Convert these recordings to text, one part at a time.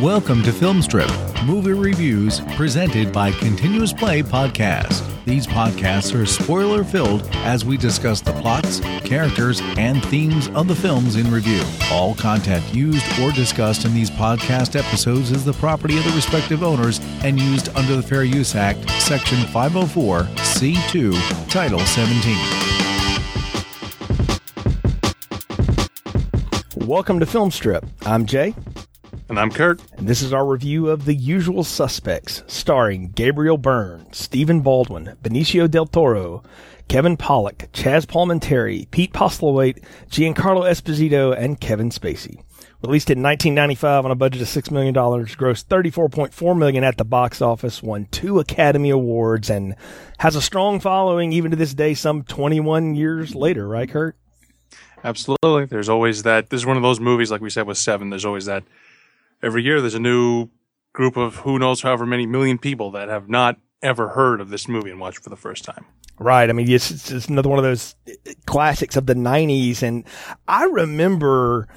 Welcome to Filmstrip, movie reviews presented by Continuous Play Podcast. These podcasts are spoiler filled as we discuss the plots, characters, and themes of the films in review. All content used or discussed in these podcast episodes is the property of the respective owners and used under the Fair Use Act, Section 504, C2, Title 17. Welcome to Filmstrip. I'm Jay. And I'm Kurt. And this is our review of The Usual Suspects, starring Gabriel Byrne, Stephen Baldwin, Benicio del Toro, Kevin Pollak, Chazz Palminteri, Pete Postlethwaite, Giancarlo Esposito, and Kevin Spacey. Released in 1995 on a budget of $6 million, grossed 34.4 million at the box office, won two Academy Awards, and has a strong following even to this day, some 21 years later, right, Kurt? Absolutely. There's always that. This is one of those movies, like we said with Seven, there's always that every year there's a new group of who knows however many million people that have not ever heard of this movie and watched for the first time. Right. I mean, it's, it's another one of those eh, classics of the 90s. And I remember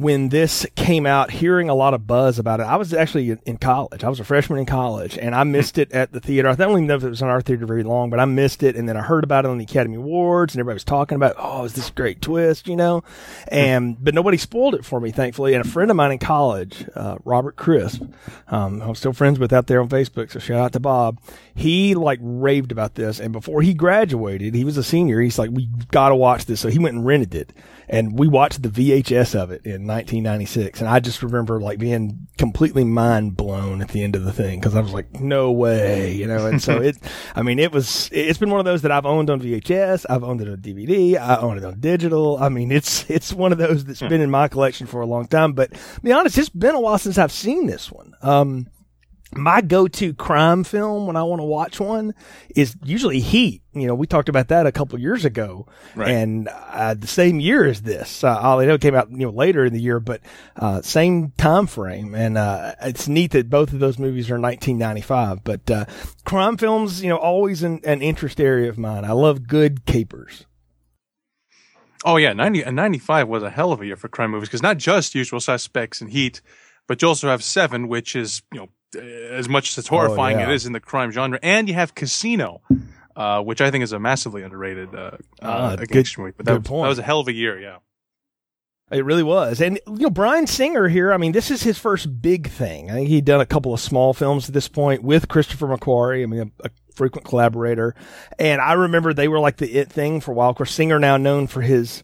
when this came out, hearing a lot of buzz about it. I was actually in college. I was a freshman in college, and I missed it at the theater. I don't even know if it was on our theater very long, but I missed it. And then I heard about it on the Academy Awards, and everybody was talking about, oh, is this a great twist, you know? And but nobody spoiled it for me, thankfully. And a friend of mine in college, uh, Robert Crisp, um, I'm still friends with out there on Facebook, so shout out to Bob. He like raved about this, and before he graduated, he was a senior. He's like, we got to watch this, so he went and rented it and we watched the VHS of it in 1996, and I just remember like being completely mind blown at the end of the thing because I was like, no way, you know. And so it, I mean, it was, it's been one of those that I've owned on VHS, I've owned it on DVD, I own it on digital. I mean, it's it's one of those that's been in my collection for a long time. But to be honest, it's been a while since I've seen this one. Um, my go-to crime film when I want to watch one is usually Heat. You know, we talked about that a couple years ago, right. and uh, the same year as this. Uh, I know it came out you know later in the year, but uh, same time frame. And uh, it's neat that both of those movies are 1995. But uh, crime films, you know, always an, an interest area of mine. I love good capers. Oh yeah, 90 and 95 was a hell of a year for crime movies because not just Usual Suspects and Heat, but you also have Seven, which is you know as much as it's horrifying oh, yeah. it is in the crime genre, and you have Casino, uh, which I think is a massively underrated uh, uh, uh good, movie. But that, that, was a hell of a year, yeah. It really was, and you know Bryan Singer here. I mean, this is his first big thing. I think he'd done a couple of small films at this point with Christopher McQuarrie. I mean, a, a frequent collaborator, and I remember they were like the it thing for a while. Of course, Singer now known for his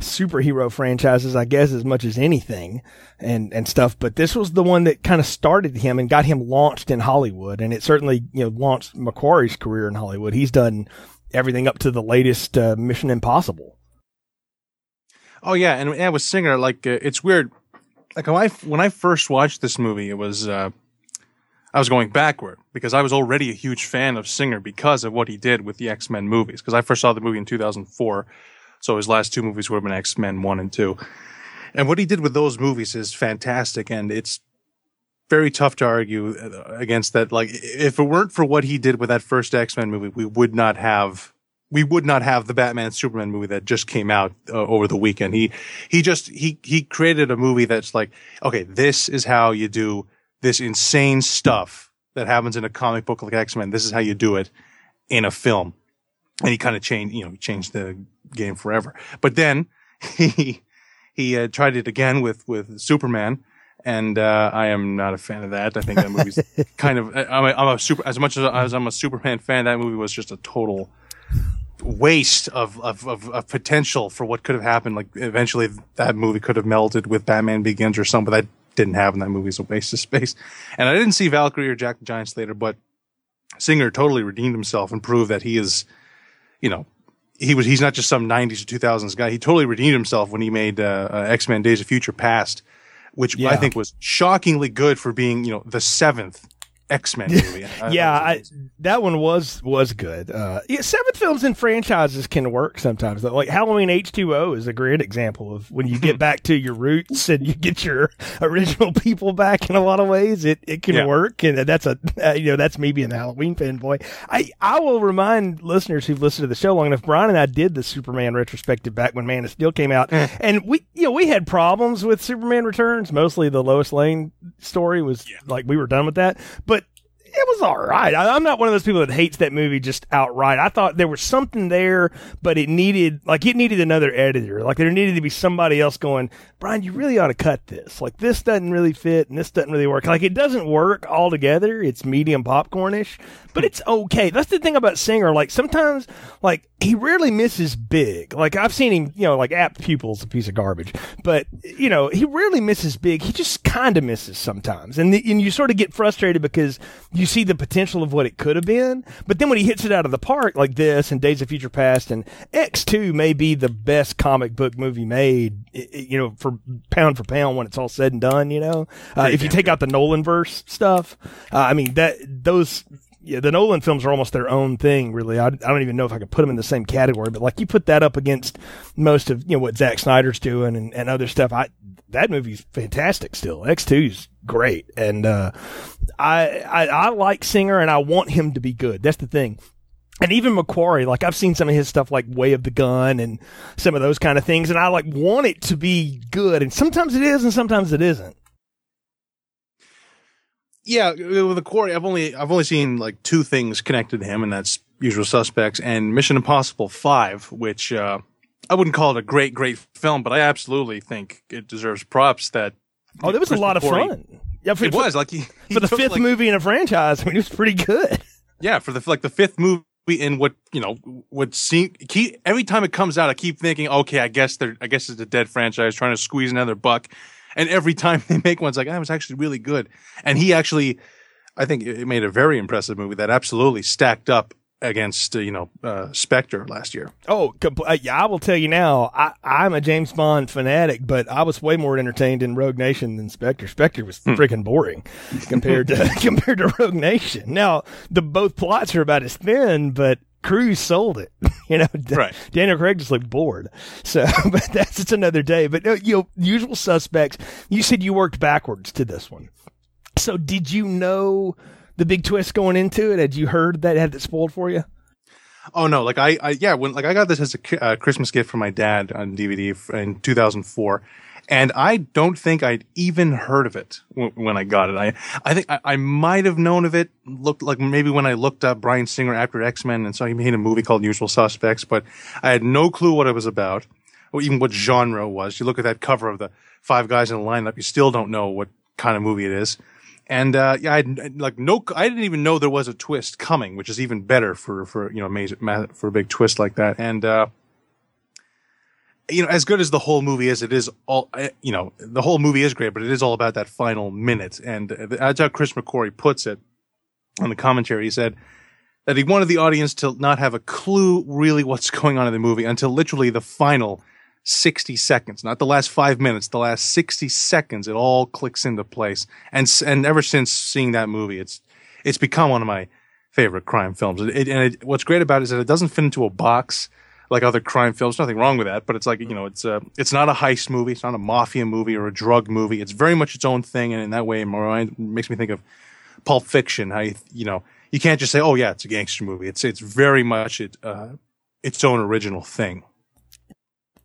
superhero franchises, I guess, as much as anything and, and stuff. But this was the one that kind of started him and got him launched in Hollywood. And it certainly, you know, launched McQuarrie's career in Hollywood. He's done everything up to the latest uh, Mission Impossible. Oh yeah. And yeah, with Singer, like, uh, it's weird. Like when I, when I first watched this movie, it was, uh, I was going backward because I was already a huge fan of Singer because of what he did with the X Men movies. Because I first saw the movie in 2004 so his last two movies would have been X Men 1 and 2. And what he did with those movies is fantastic. And it's very tough to argue uh, against that. Like, if it weren't for what he did with that first X Men movie, we would not have. We would not have the Batman Superman movie that just came out uh, over the weekend. He, he just, he, he created a movie that's like, okay, this is how you do this insane stuff that happens in a comic book like X Men. This is how you do it in a film. And he kind of changed, you know, changed the game forever. But then he he uh, tried it again with with Superman, and uh, I am not a fan of that. I think that movie's kind of I'm a, I'm a super as much as, as I'm a Superman fan. That movie was just a total waste of, of, of, of, potential for what could have happened. Like eventually that movie could have melded with Batman Begins or something, but that didn't happen. That movie's a waste of space. And I didn't see Valkyrie or Jack the Giant Slayer, but Singer totally redeemed himself and proved that he is, you know, he was he's not just some 90s or 2000s guy. He totally redeemed himself when he made uh, uh, X Men: Days of Future Past, which yeah. I think was shockingly good for being you know the seventh X Men movie. I yeah, I, that one was was good. Uh, yeah, seven films and franchises can work sometimes. though. Like Halloween H two O is a great example of when you get back to your roots and you get your original people back. In a lot of ways, it it can Yeah. work, and that's a uh, you know that's me being the Halloween fanboy. I I will remind listeners who've listened to the show long enough. Brian and I did the Superman retrospective back when Man of Steel came out, and we you know we had problems with Superman Returns. Mostly the Lois Lane story was like we were done with that, but it was all right. I, I'm not one of those people that hates that movie just outright. I thought there was something there, but it needed like it needed another editor. Like there needed to be somebody else going, Bryan, you really ought to cut this. Like this doesn't really fit and this doesn't really work. Like it doesn't work altogether. It's medium popcornish, but it's okay. That's the thing about Singer. Like sometimes, like he rarely misses big. Like I've seen him, you know, like Apt Pupil's a piece of garbage, but you know he rarely misses big. He just kind of misses sometimes, and the, and you sort of get frustrated because you see the potential of what it could have been, but then when he hits it out of the park like this and Days of Future Past and X Two may be the best comic book movie made, you know, for pound for pound when it's all said and done. You know, uh, if you take out the Nolan verse stuff, uh, I mean that those yeah, the Nolan films are almost their own thing, really. I, I don't even know if I could put them in the same category, but like you put that up against most of you know what Zack Snyder's doing and, and other stuff. I that movie's fantastic. Still, X two is great, and uh, I, I I like Singer, and I want him to be good. That's the thing. And even McQuarrie, like I've seen some of his stuff, like Way of the Gun and some of those kind of things, and I like want it to be good. And sometimes it is, and sometimes it isn't. Yeah, with McQuarrie, I've only I've only seen like two things connected to him, and that's Usual Suspects and Mission Impossible Five, which uh, I wouldn't call it a great great film, but I absolutely think it deserves props. That Oh, there was a lot of fun. Yeah, for, It was like he, he for the fifth like, movie in a franchise. I mean, it was pretty good. Yeah, for the like the fifth movie in what you know would seem keep every time it comes out, I keep thinking, okay, I guess they're I guess it's a dead franchise trying to squeeze another buck, and every time they make one, it's like that was actually really good, and he actually, I think it made a very impressive movie that absolutely stacked up against uh, you know uh, Spectre last year. Oh, compl- uh, yeah, I will tell you now. I, I'm a James Bond fanatic, but I was way more entertained in Rogue Nation than Spectre. Spectre was freaking boring compared to compared to Rogue Nation. Now, the both plots are about as thin, but Cruise sold it. you know, Right. Daniel Craig just looked bored. So, but that's it's another day. But uh, you know, usual suspects. You said you worked backwards to this one. So, did you know the big twist going into it? Had you heard that had it spoiled for you? Oh no, like I, I yeah, when like I got this as a uh, Christmas gift from my dad on DVD in 2004, and I don't think I'd even heard of it w- when I got it. I I think I, I might have known of it. Looked like maybe when I looked up Bryan Singer after X Men and saw he made a movie called Usual Suspects, but I had no clue what it was about, or even what genre it was. You look at that cover of the five guys in a lineup, you still don't know what kind of movie it is. And uh, yeah, I had like no, I didn't even know there was a twist coming, which is even better for for you know amazing for a big twist like that. And uh, you know, as good as the whole movie is, it is all uh, you know, the whole movie is great, but it is all about that final minute. And uh, that's how Chris McQuarrie puts it on the commentary. He said that he wanted the audience to not have a clue really what's going on in the movie until literally the final 60 seconds, not the last five minutes, the last 60 seconds, it all clicks into place. And, and ever since seeing that movie, it's, it's become one of my favorite crime films. It- and it, what's great about it is that it doesn't fit into a box like other crime films. Nothing wrong with that, but it's like, you know, it's a, it's not a heist movie. It's not a mafia movie or a drug movie. It's very much its own thing. And in that way, it makes me think of Pulp Fiction. How you, you know, you can't just say, "Oh yeah, it's a gangster movie." It's it's very much it uh, its own original thing.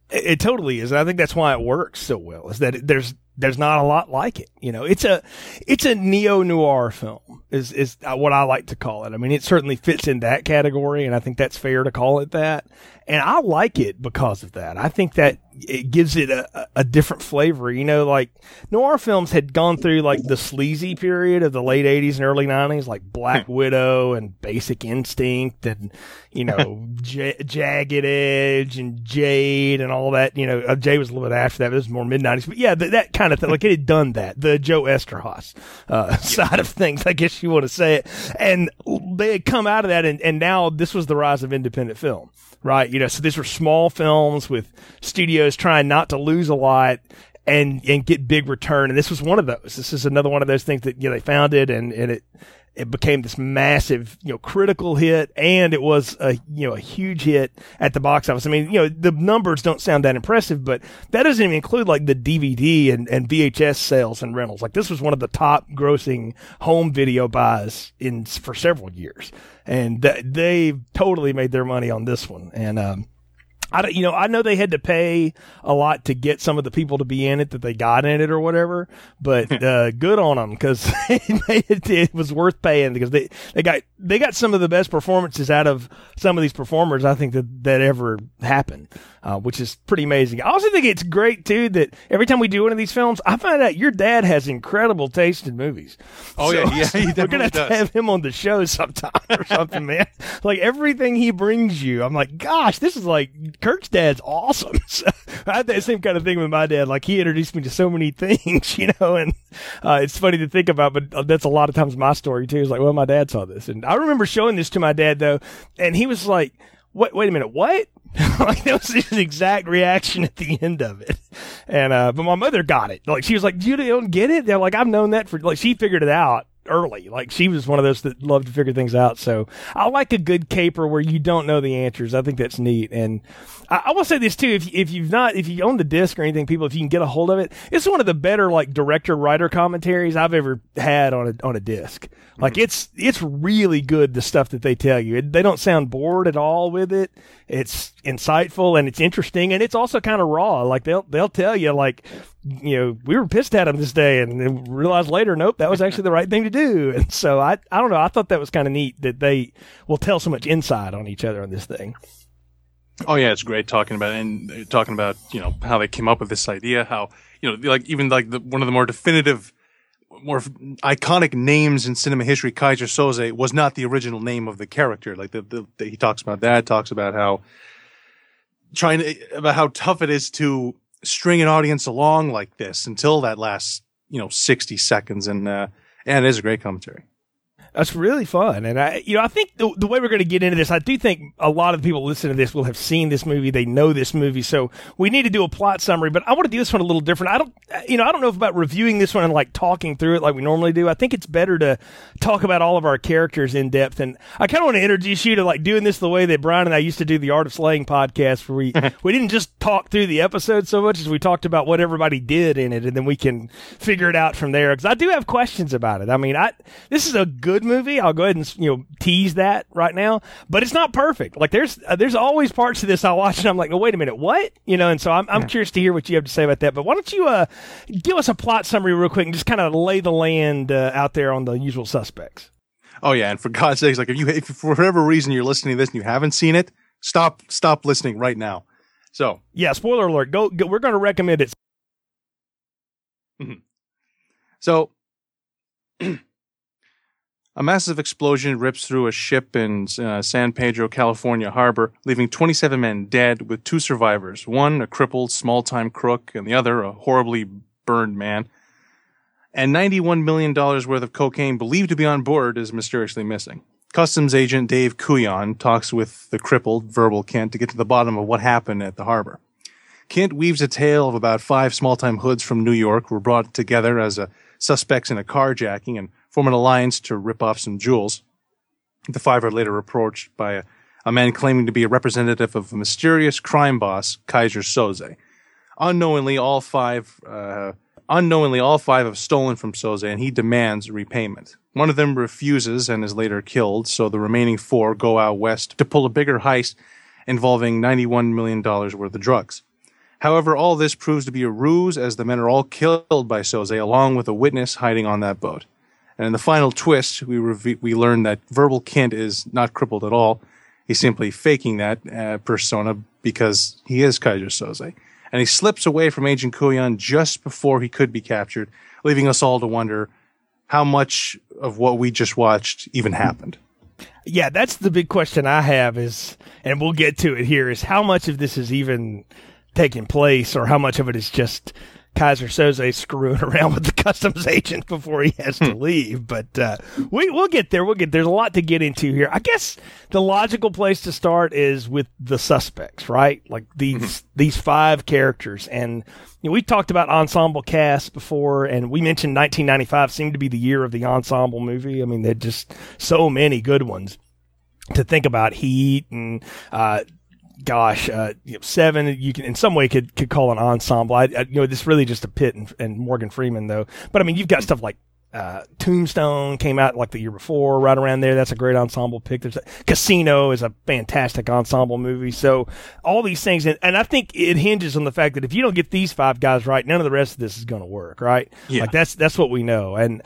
It, it totally is. And I think that's why it works so well. Is that it, there's there's not a lot like it. You know, it's a it's a neo noir film. Is is uh, what I like to call it. I mean, it certainly fits in that category, and I think that's fair to call it that. And I like it because of that. I think that it gives it a, a- different flavor. You know, like noir films had gone through like the sleazy period of the late '80s and early '90s, like Black Widow and Basic Instinct, and you know, J- Jagged Edge and Jade and all that. You know, uh, Jade was a little bit after that. But it was more mid '90s, but yeah, th- that kind of thing. Like it had done that. The Joe Eszterhas uh, side of things, I guess you want to say it. And they had come out of that, and, and now this was the rise of independent film, right? You know, so these were small films with studios trying not to lose a lot and and get big return. And this was one of those. This is another one of those things that you know they found it and and it it became this massive, you know, critical hit, and it was a you know a huge hit at the box office. I mean, you know, the numbers don't sound that impressive, but that doesn't even include like the DVD and, and VHS sales and rentals. Like this was one of the top grossing home video buys in for several years, and th- they totally made their money on this one. And um, I you know, I know they had to pay a lot to get some of the people to be in it that they got in it or whatever, but uh, good on them because it, it, was worth paying because they, they got they got some of the best performances out of some of these performers I think that that ever happened, uh, which is pretty amazing. I also think it's great too that every time we do one of these films, I find out your dad has incredible taste in movies. Oh so, yeah, yeah, he we're gonna have does. to have him on the show sometime or something, man. Like everything he brings you, I'm like, gosh, this is like Kurt's dad's awesome. So I had that same kind of thing with my dad. Like he introduced me to so many things, you know, and uh, it's funny to think about, but that's a lot of times my story too. Is like, well, my dad saw this, and I remember showing this to my dad though, and he was like, "Wait, wait a minute, what?" like that was his exact reaction at the end of it. And uh, but my mother got it. Like she was like, "You don't get it?" They're like, "I've known that for like." She figured it out early. Like she was one of those that loved to figure things out. So I like a good caper where you don't know the answers. I think that's neat. And I, I will say this too: if if you've not, if you own the disc or anything, people, if you can get a hold of it, it's one of the better like director writer commentaries I've ever had on a on a disc. Like mm-hmm. it's it's really good the stuff that they tell you. It, they don't sound bored at all with it. It's insightful and it's interesting and it's also kind of raw. Like they'll they'll tell you like you know we were pissed at him this day and realized later nope that was actually the right thing to do. And so I I don't know I thought that was kind of neat that they will tell so much insight on each other on this thing. Oh yeah, it's great talking about and talking about you know how they came up with this idea, how you know like even like the, one of the more definitive, more iconic names in cinema history, Keyser Söze was not the original name of the character. Like the, the, the he talks about that, talks about how trying to, about how tough it is to string an audience along like this until that last you know sixty seconds, and uh, and it is a great commentary. That's really fun. And I, you know, I think the, the way we're going to get into this, I do think a lot of people listening to this will have seen this movie. They know this movie. So we need to do a plot summary, but I want to do this one a little different. I don't, you know, I don't know about reviewing this one and like talking through it like we normally do. I think it's better to talk about all of our characters in depth. And I kind of want to introduce you to like doing this the way that Brian and I used to do the Art of Slaying podcast where we, we didn't just talk through the episode so much as we talked about what everybody did in it and then we can figure it out from there. Cause I do have questions about it. I mean, I, this is a good movie. I'll go ahead and you know tease that right now, but it's not perfect. Like there's uh, there's always parts of this I watch and I'm like, no, wait a minute, what? You know, and so I'm I'm yeah. curious to hear what you have to say about that. But why don't you uh give us a plot summary real quick and just kind of lay the land uh, out there on the usual suspects. Oh yeah, and for God's sakes, like if you if for whatever reason you're listening to this and you haven't seen it, stop stop listening right now. So yeah, spoiler alert. Go. go we're going to recommend it. Mm-hmm. So A massive explosion rips through a ship in uh, San Pedro, California harbor, leaving 27 men dead, with two survivors one a crippled, small time crook, and the other a horribly burned man. And $91 million worth of cocaine believed to be on board is mysteriously missing. Customs agent Dave Kujan talks with the crippled, verbal Kint to get to the bottom of what happened at the harbor. Kint weaves a tale of about five small time hoods from New York were brought together as a suspects in a carjacking and form an alliance to rip off some jewels. The five are later approached by a, a man claiming to be a representative of a mysterious crime boss, Keyser Söze. Unknowingly, all five, uh, unknowingly, all five have stolen from Söze, and he demands repayment. One of them refuses and is later killed, so the remaining four go out west to pull a bigger heist involving $91 million worth of drugs. However, all this proves to be a ruse as the men are all killed by Söze along with a witness hiding on that boat. And in the final twist, we we learn that Verbal Kint is not crippled at all. He's simply faking that uh, persona because he is Keyser Söze. And he slips away from Agent Kujan just before he could be captured, leaving us all to wonder how much of what we just watched even happened. Yeah, that's the big question I have is, and we'll get to it here, is how much of this is even taking place or how much of it is just Keyser Söze screwing around with the customs agent before he has to leave. But uh, we we'll get there. We'll get there's a lot to get into here. I guess the logical place to start is with the suspects, right? Like these these five characters, and you know, we talked about ensemble cast before, and we mentioned 1995 seemed to be the year of the ensemble movie. I mean, there just so many good ones to think about. Heat and uh, gosh, uh, you know, seven you can in some way could could call an ensemble. I, I, you know, this really just a Pitt and, and Morgan Freeman though. But I mean, you've got stuff like uh, Tombstone came out like the year before, right around there. That's a great ensemble pick. There's a, Casino is a fantastic ensemble movie. So all these things, and, and I think it hinges on the fact that if you don't get these five guys right, none of the rest of this is going to work, right? Yeah. Like that's that's what we know. And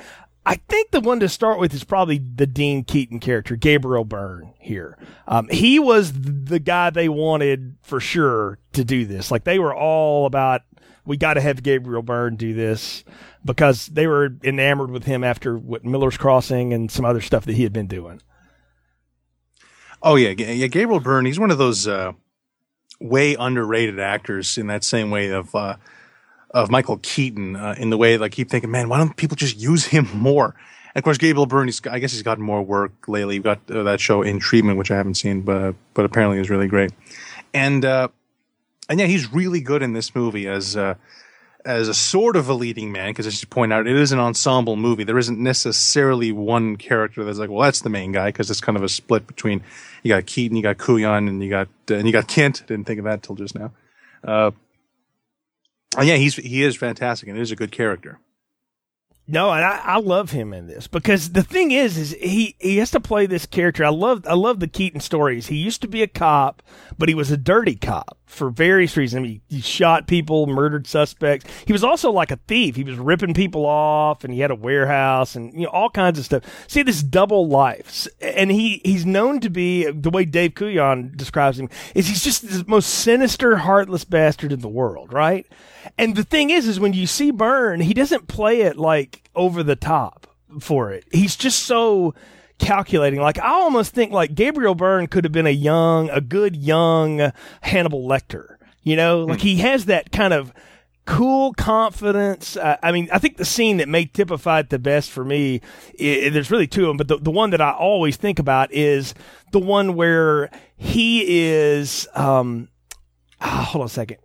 I think the one to start with is probably the Dean Keaton character, Gabriel Byrne here. Um, he was the guy they wanted for sure to do this. Like they were all about, we got to have Gabriel Byrne do this because they were enamored with him after what Miller's Crossing and some other stuff that he had been doing. Oh yeah, yeah. Gabriel Byrne. He's one of those uh, way underrated actors in that same way of uh, of Michael Keaton uh, in the way like keep thinking, man, why don't people just use him more? And of course, Gabriel Byrne. I guess he's gotten more work lately. You've got uh, that show in treatment, which I haven't seen, but but apparently is really great. And uh, and yeah, he's really good in this movie as uh, as a sort of a leading man because as you point out, it is an ensemble movie. There isn't necessarily one character that's like, well, that's the main guy because it's kind of a split between you got Keaton, you got Kujan, and you got uh, and you got Kint. Didn't think of that till just now. And yeah, he's he is fantastic and is a good character. No, and I, I love him in this because the thing is, is he, he has to play this character. I love I love the Keaton stories. He used to be a cop, but he was a dirty cop for various reasons. I mean, he, he shot people, murdered suspects. He was also like a thief. He was ripping people off, and he had a warehouse, and you know all kinds of stuff. See this double life, and he he's known to be the way Dave Kujan describes him is he's just the most sinister, heartless bastard in the world, right? And the thing is, is when you see Byrne, he doesn't play it like over the top for it. He's just so calculating. Like I almost think like Gabriel Byrne could have been a young, a good young Hannibal Lecter. You know, like he has that kind of cool confidence. Uh, I mean, I think the scene that may typify it the best for me, there's really two of them, but the, the one that I always think about is the one where he is, um, oh, hold on a second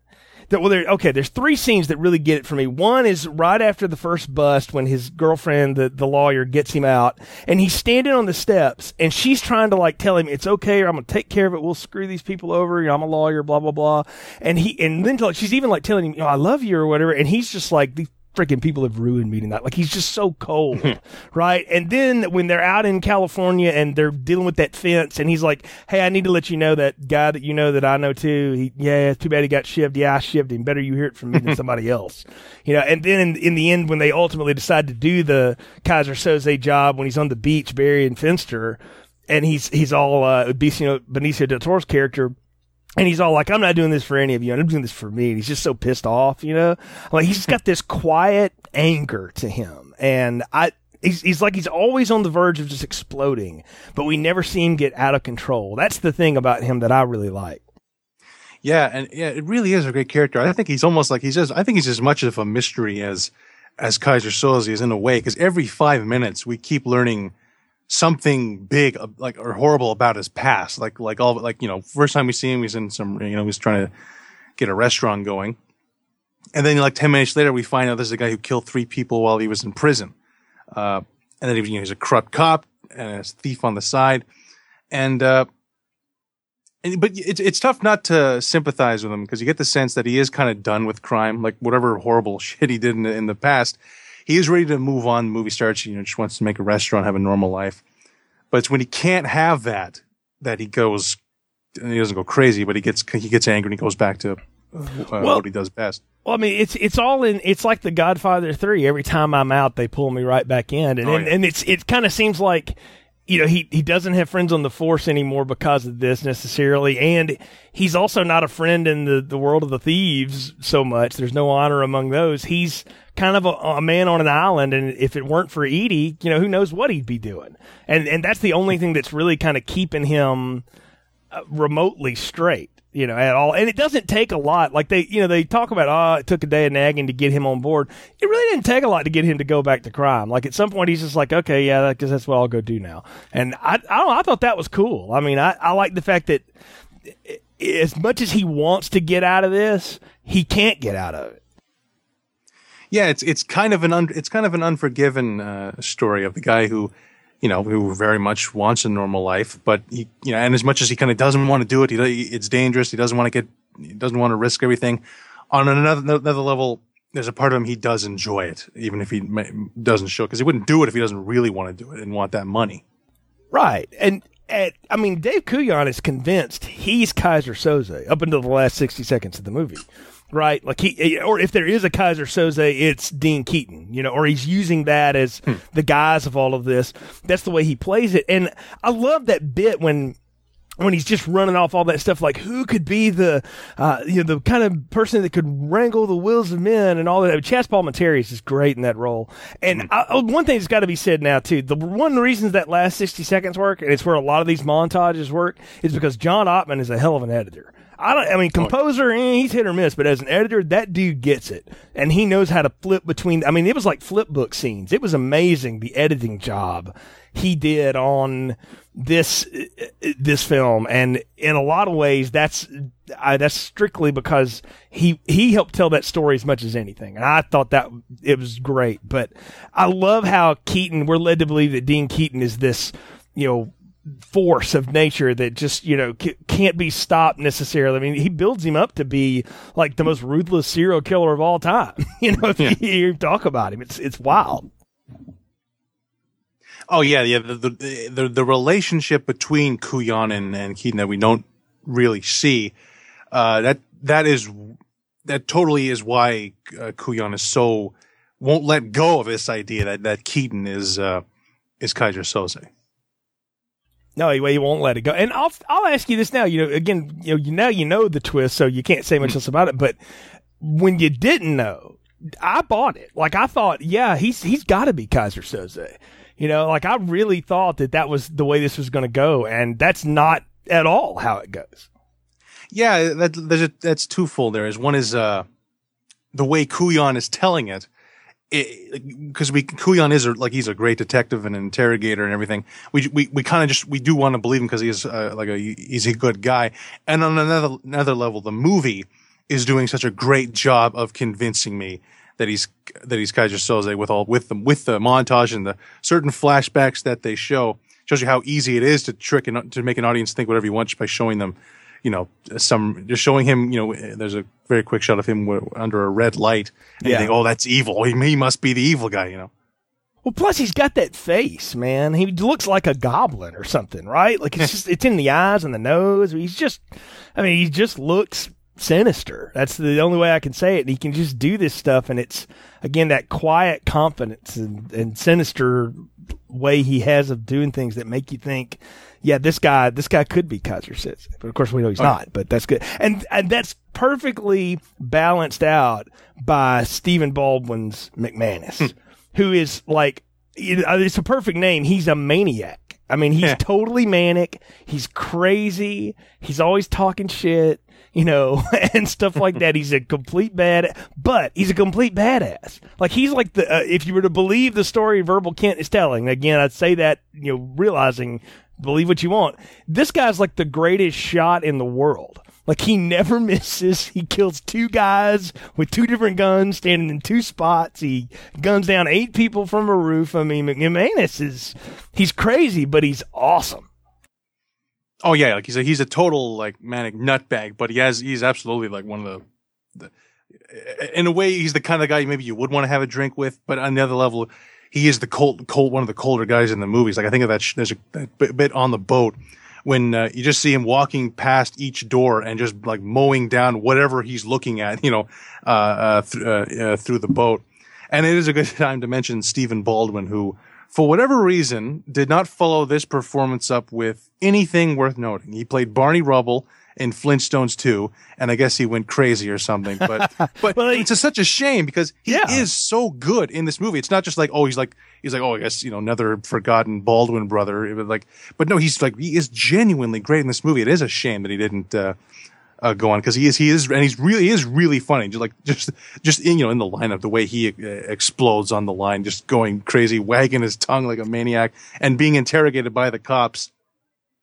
that well there okay there's three scenes that really get it for me. One is right after the first bust when his girlfriend the, the lawyer gets him out and he's standing on the steps and she's trying to like tell him it's okay or i'm gonna take care of it. We'll screw these people over. You know, i'm a lawyer blah blah blah. And he and then she's even like telling him you know i love you or whatever and he's just like these freaking people have ruined me tonight. Like he's just so cold, right? And then when they're out in California and they're dealing with that fence, and he's like, "Hey, I need to let you know that guy that you know that I know too. He, yeah, it's too bad he got shivved. Yeah, I shivved him. Better you hear it from me than somebody else, you know." And then in, in the end, when they ultimately decide to do the Keyser Söze job when he's on the beach burying Fenster, and he's he's all uh, Benicio, Benicio del Toro's character and he's all like, I'm not doing this for any of you. I'm doing this for me. And he's just so pissed off, you know? Like he's got this quiet anger to him. And I, he's, he's like, he's always on the verge of just exploding, but we never see him get out of control. That's the thing about him that I really like. Yeah. And yeah, it really is a great character. I think he's almost like he's just, I think he's as much of a mystery as, as Keyser Söze is in a way, because every five minutes we keep learning something big uh, like or horrible about his past. Like like all like you know first time we see him he's in some you know he's trying to get a restaurant going. And then like 10 minutes later we find out this is a guy who killed three people while he was in prison. Uh, and then you know, he's a corrupt cop and a thief on the side. And uh and, but it's it's tough not to sympathize with him because you get the sense that he is kind of done with crime like whatever horrible shit he did in in the past he is ready to move on. The movie starts, you know, just wants to make a restaurant, have a normal life. But it's when he can't have that that he goes, he doesn't go crazy, but he gets he gets angry and he goes back to uh, well, what he does best. Well, I mean, it's it's all in. It's like the Godfather Three. Every time I'm out, they pull me right back in, and oh, and, yeah. and it's it kind of seems like you know, he, he doesn't have friends on the force anymore because of this necessarily. And he's also not a friend in the, the world of the thieves so much. There's no honor among those. He's kind of a, a man on an island. And if it weren't for Edie, you know, who knows what he'd be doing. And, and that's the only thing that's really kind of keeping him uh, remotely straight. You know, at all. And it doesn't take a lot. Like they, you know, they talk about, oh, it took a day of nagging to get him on board. It really didn't take a lot to get him to go back to crime. Like at some point, he's just like, okay, yeah, because that's what I'll go do now. And I, I don't I thought that was cool. I mean, I, I like the fact that as much as he wants to get out of this, he can't get out of it. Yeah, it's it's kind of an un, it's kind of an unforgiven uh, story of the guy who you know, who very much wants a normal life, but he, you know, and as much as he kind of doesn't want to do it, he, it's dangerous. He doesn't want to get, he doesn't want to risk everything. On another, another level, there's a part of him he does enjoy it, even if he doesn't show, because he wouldn't do it if he doesn't really want to do it and want that money. Right. And, and I mean, Dave Kujan is convinced he's Keyser Söze up until the last 60 seconds of the movie right? Like he, or if there is a Keyser Söze, it's Dean Keaton, you know, or he's using that as hmm. the guise of all of this. That's the way he plays it. And I love that bit when, when he's just running off all that stuff, like who could be the, uh, you know, the kind of person that could wrangle the wills of men and all that. Chazz Palminteri is just great in that role. And hmm. I, one thing that's got to be said now too. The one reason that last sixty seconds work, and it's where a lot of these montages work, is because John Ottman is a hell of an editor. I don't. I mean, composer, eh, he's hit or miss, but as an editor, that dude gets it, and he knows how to flip between. I mean, it was like flip book scenes. It was amazing the editing job he did on this this film, and in a lot of ways, that's I, that's strictly because he he helped tell that story as much as anything, and I thought that it was great. But I love how Keaton. We're led to believe that Dean Keaton is this, you know force of nature that just you know c- can't be stopped necessarily. I mean, he builds him up to be like the most ruthless serial killer of all time. you know, if yeah. you, you talk about him, it's it's wild. Oh yeah, yeah. The the the, the relationship between Kujan and, and Keaton that we don't really see, uh, that that is that totally is why uh, Kujan is so won't let go of this idea that that Keaton is uh, is Keyser Söze. No, he, he won't let it go. And I'll I'll ask you this now. You know, again, you know, you now you know the twist, so you can't say much else about it. But when you didn't know, I bought it. Like I thought, yeah, he's he's got to be Keyser Söze. You know, like I really thought that that was the way this was going to go, and that's not at all how it goes. Yeah, that, there's a, that's twofold. There is one is uh, the way Kujan is telling it because we Kujan is like he's a great detective and interrogator and everything. We we we kind of just we do want to believe him because he's uh, like a he's a good guy. And on another another level, the movie is doing such a great job of convincing me that he's that he's Keyser Söze with all with the with the montage and the certain flashbacks that they show shows you how easy it is to trick and to make an audience think whatever you want just by showing them you know, some just showing him, you know, there's a very quick shot of him under a red light. And yeah. you think, oh, that's evil. He, he must be the evil guy, you know. Well, plus he's got that face, man. He looks like a goblin or something, right? Like it's just it's in the eyes and the nose. He's just, I mean, he just looks sinister. That's the only way I can say it. And he can just do this stuff, and it's again that quiet confidence and, and sinister way he has of doing things that make you think yeah, this guy, this guy could be Keyser Söze, but of course we know he's not. But that's good, and and that's perfectly balanced out by Stephen Baldwin's McManus, hmm. who is like, it's a perfect name. He's a maniac. I mean, he's totally manic. He's crazy. He's always talking shit, you know, and stuff like that. He's a complete bad, but he's a complete badass. Like he's like the, uh, if you were to believe the story Verbal Kint is telling, again, I'd say that, you know, realizing believe what you want. This guy's like the greatest shot in the world. Like he never misses. He kills two guys with two different guns standing in two spots. He guns down eight people from a roof. I mean, McManus is he's crazy, but he's awesome. Oh yeah, like he's a he's a total like manic nutbag, but he has he's absolutely like one of the, the in a way he's the kind of guy maybe you would want to have a drink with, but on the other level he is the cold, cold, one of the colder guys in the movies. Like I think of that, sh- there's a that bit on the boat when uh, you just see him walking past each door and just like mowing down whatever he's looking at, you know, uh, uh, th- uh, uh, through the boat. And it is a good time to mention Stephen Baldwin, who, for whatever reason, did not follow this performance up with anything worth noting. He played Barney Rubble in Flintstones 2, and I guess he went crazy or something. But but well, it's a, such a shame because he yeah. is so good in this movie. It's not just like oh he's like he's like oh I guess you know another forgotten Baldwin brother. Like but no he's like he is genuinely great in this movie. It is a shame that he didn't uh, uh, go on because he is he is and he's really he is really funny. Just like just just in, you know in the lineup the way he uh, explodes on the line just going crazy wagging his tongue like a maniac and being interrogated by the cops.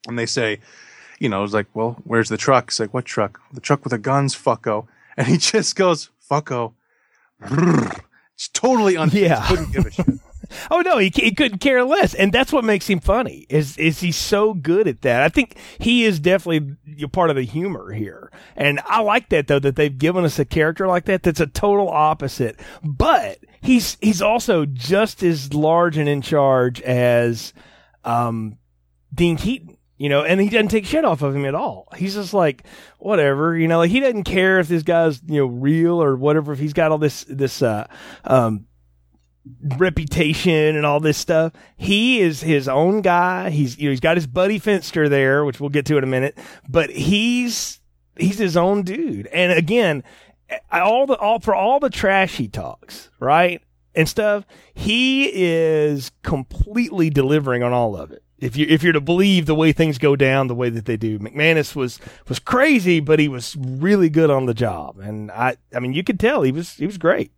And they say you know it's like well where's the truck? It's like what truck? The truck with the guns fucko. And he just goes fucko. It's totally un- Yeah. couldn't give a shit Oh no, he, he couldn't care less, and that's what makes him funny. Is is he's so good at that? I think he is definitely part of the humor here, and I like that though that they've given us a character like that that's a total opposite, but he's he's also just as large and in charge as um, Dean Keaton. You know, and he doesn't take shit off of him at all. He's just like, whatever, you know, like he doesn't care if this guy's, you know, real or whatever, if he's got all this, this, uh, um, reputation and all this stuff. He is his own guy. He's you know he's got his buddy Fenster there, which we'll get to in a minute. But he's he's his own dude. And again, all the all for all the trash he talks, right? And stuff, he is completely delivering on all of it. If you if you're to believe the way things go down the way that they do, McManus was was crazy, but he was really good on the job. And I I mean you could tell he was he was great.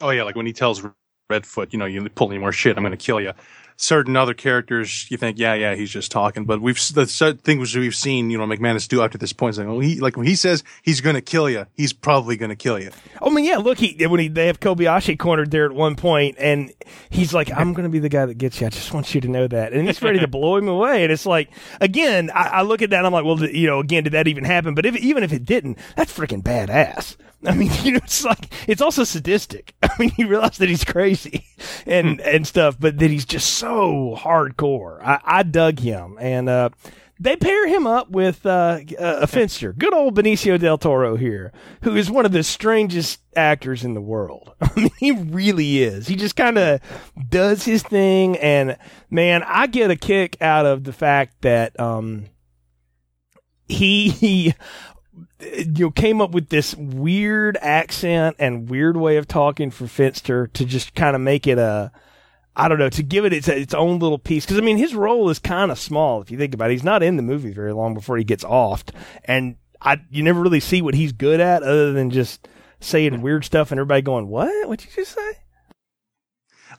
Oh yeah, like when he tells Redfoot, you know, you pull any more shit, I'm going to kill you. Certain other characters, you think, yeah, yeah, he's just talking. But we've the certain things we've seen, you know, McManus do up to this point. Like, well, he like when he says he's going to kill you, he's probably going to kill you. I mean, yeah. Look, he when he they have Kobayashi cornered there at one point, and he's like, "I'm going to be the guy that gets you. I just want you to know that." And he's ready to blow him away. And it's like, again, I, I look at that, and I'm like, well, you know, again, did that even happen? But if even if it didn't, that's freaking badass. I mean, you know, it's like it's also sadistic. I mean, you realize that he's crazy and and stuff, but that he's just so hardcore. I, I dug him, and uh, they pair him up with uh, a Fenster, good old Benicio del Toro here, who is one of the strangest actors in the world. I mean, he really is. He just kind of does his thing, and man, I get a kick out of the fact that um, he, he you know, came up with this weird accent and weird way of talking for Fenster to just kind of make it a, I don't know, to give it its, its own little piece. Cause I mean, his role is kind of small if you think about it. He's not in the movie very long before he gets offed. And I, you never really see what he's good at other than just saying weird stuff and everybody going, what? What'd you just say?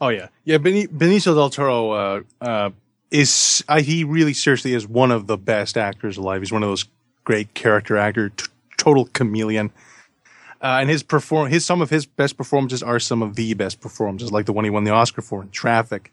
Oh yeah, yeah. Beni- Benicio del Toro uh, uh, is he really seriously is one of the best actors alive. He's one of those great character actor, t- total chameleon. Uh, and his perform his some of his best performances are some of the best performances, like the one he won the Oscar for in Traffic,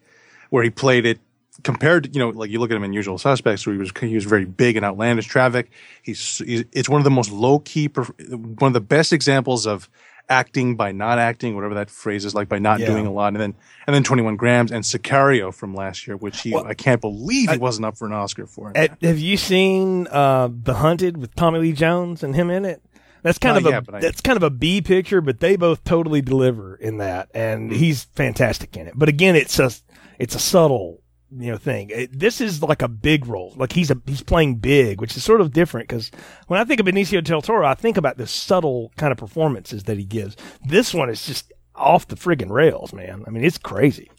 where he played it compared to you know like you look at him in Usual Suspects, where he was he was very big and outlandish. Traffic, he's, he's it's one of the most low key, one of the best examples of acting by not acting, whatever that phrase is like, by not Yeah. doing a lot, and then and then Twenty One Grams and Sicario from last year, which he Well, I can't believe he wasn't up for an Oscar for. Uh, have you seen uh, The Hunted with Tommy Lee Jones and him in it? That's kind Uh, of a yeah, that's kind of a B picture, but they both totally deliver in that, and he's fantastic in it. But again, it's a it's a subtle you know thing. It- this is like a big role, like he's a he's playing big, which is sort of different because when I think of Benicio del Toro, I think about the subtle kind of performances that he gives. This one is just off the friggin' rails, man. I mean, it's crazy.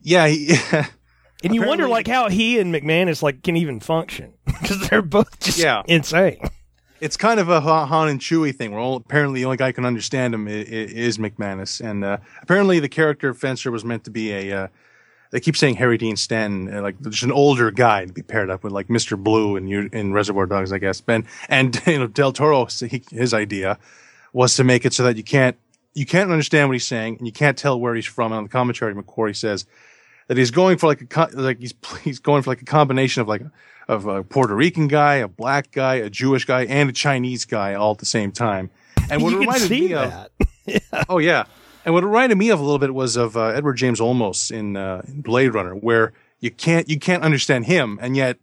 yeah, he, And you wonder like how he and McManus like can even function because they're both just Yeah. insane. it's kind of a Han and Chewie thing. Where all, apparently the only guy who can understand him is, is McManus, and uh, apparently the character of Fenster was meant to be a. Uh, they keep saying Harry Dean Stanton, uh, like just an older guy to be paired up with, like Mr. Blue in U- in Reservoir Dogs, I guess. Ben and you know Del Toro, he, his idea was to make it so that you can't you can't understand what he's saying and you can't tell where he's from. And on the commentary, McQuarrie says that he's going for like a like he's he's going for like a combination of like of a Puerto Rican guy, a black guy, a Jewish guy, and a Chinese guy all at the same time. And what you it can reminded see me of, that. oh yeah, and what it reminded me of a little bit was of uh, Edward James Olmos in, uh, in Blade Runner, where you can't you can't understand him, and yet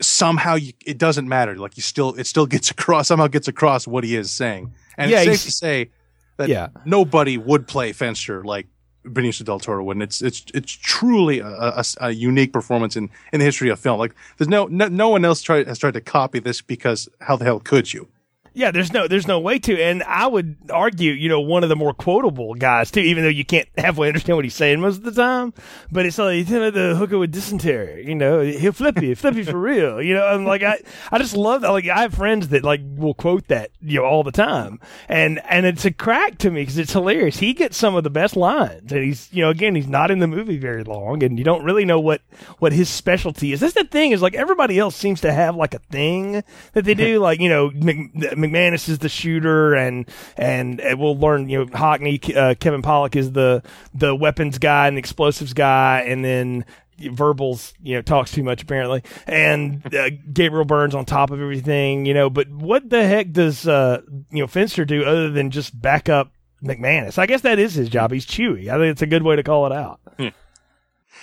somehow you, it doesn't matter. Like you still it still gets across somehow gets across what he is saying, and Yeah, it's safe to say that Yeah. nobody would play Fenster like Benicio del Toro would. And it's it's it's truly a, a, a unique performance in, in the history of film. Like there's no no, no one else tried has tried to copy this because how the hell could you? Yeah, there's no there's no way to, and I would argue, you know, one of the more quotable guys too, even though you can't halfway understand what he's saying most of the time. But it's like you know, the hooker with dysentery, you know, he'll flip you, flip you for real, you know. I'm like, I I just love that. Like I have friends that like will quote that, you know, all the time, and and it's a crack to me because it's hilarious. He gets some of the best lines, and he's you know, again, he's not in the movie very long, and you don't really know what what his specialty is. That's the thing is like everybody else seems to have like a thing that they do, like you know. McManus is the shooter, and and we'll learn. You know, Hockney, uh, Kevin Pollak is the the weapons guy and explosives guy, and then verbals you know talks too much apparently. And uh, gabriel byrne's on top of everything you know but what the heck does uh you know fenster do other than just back up mcmanus? I guess that is his job. He's Chewie. I think it's a good way to call it out. Yeah,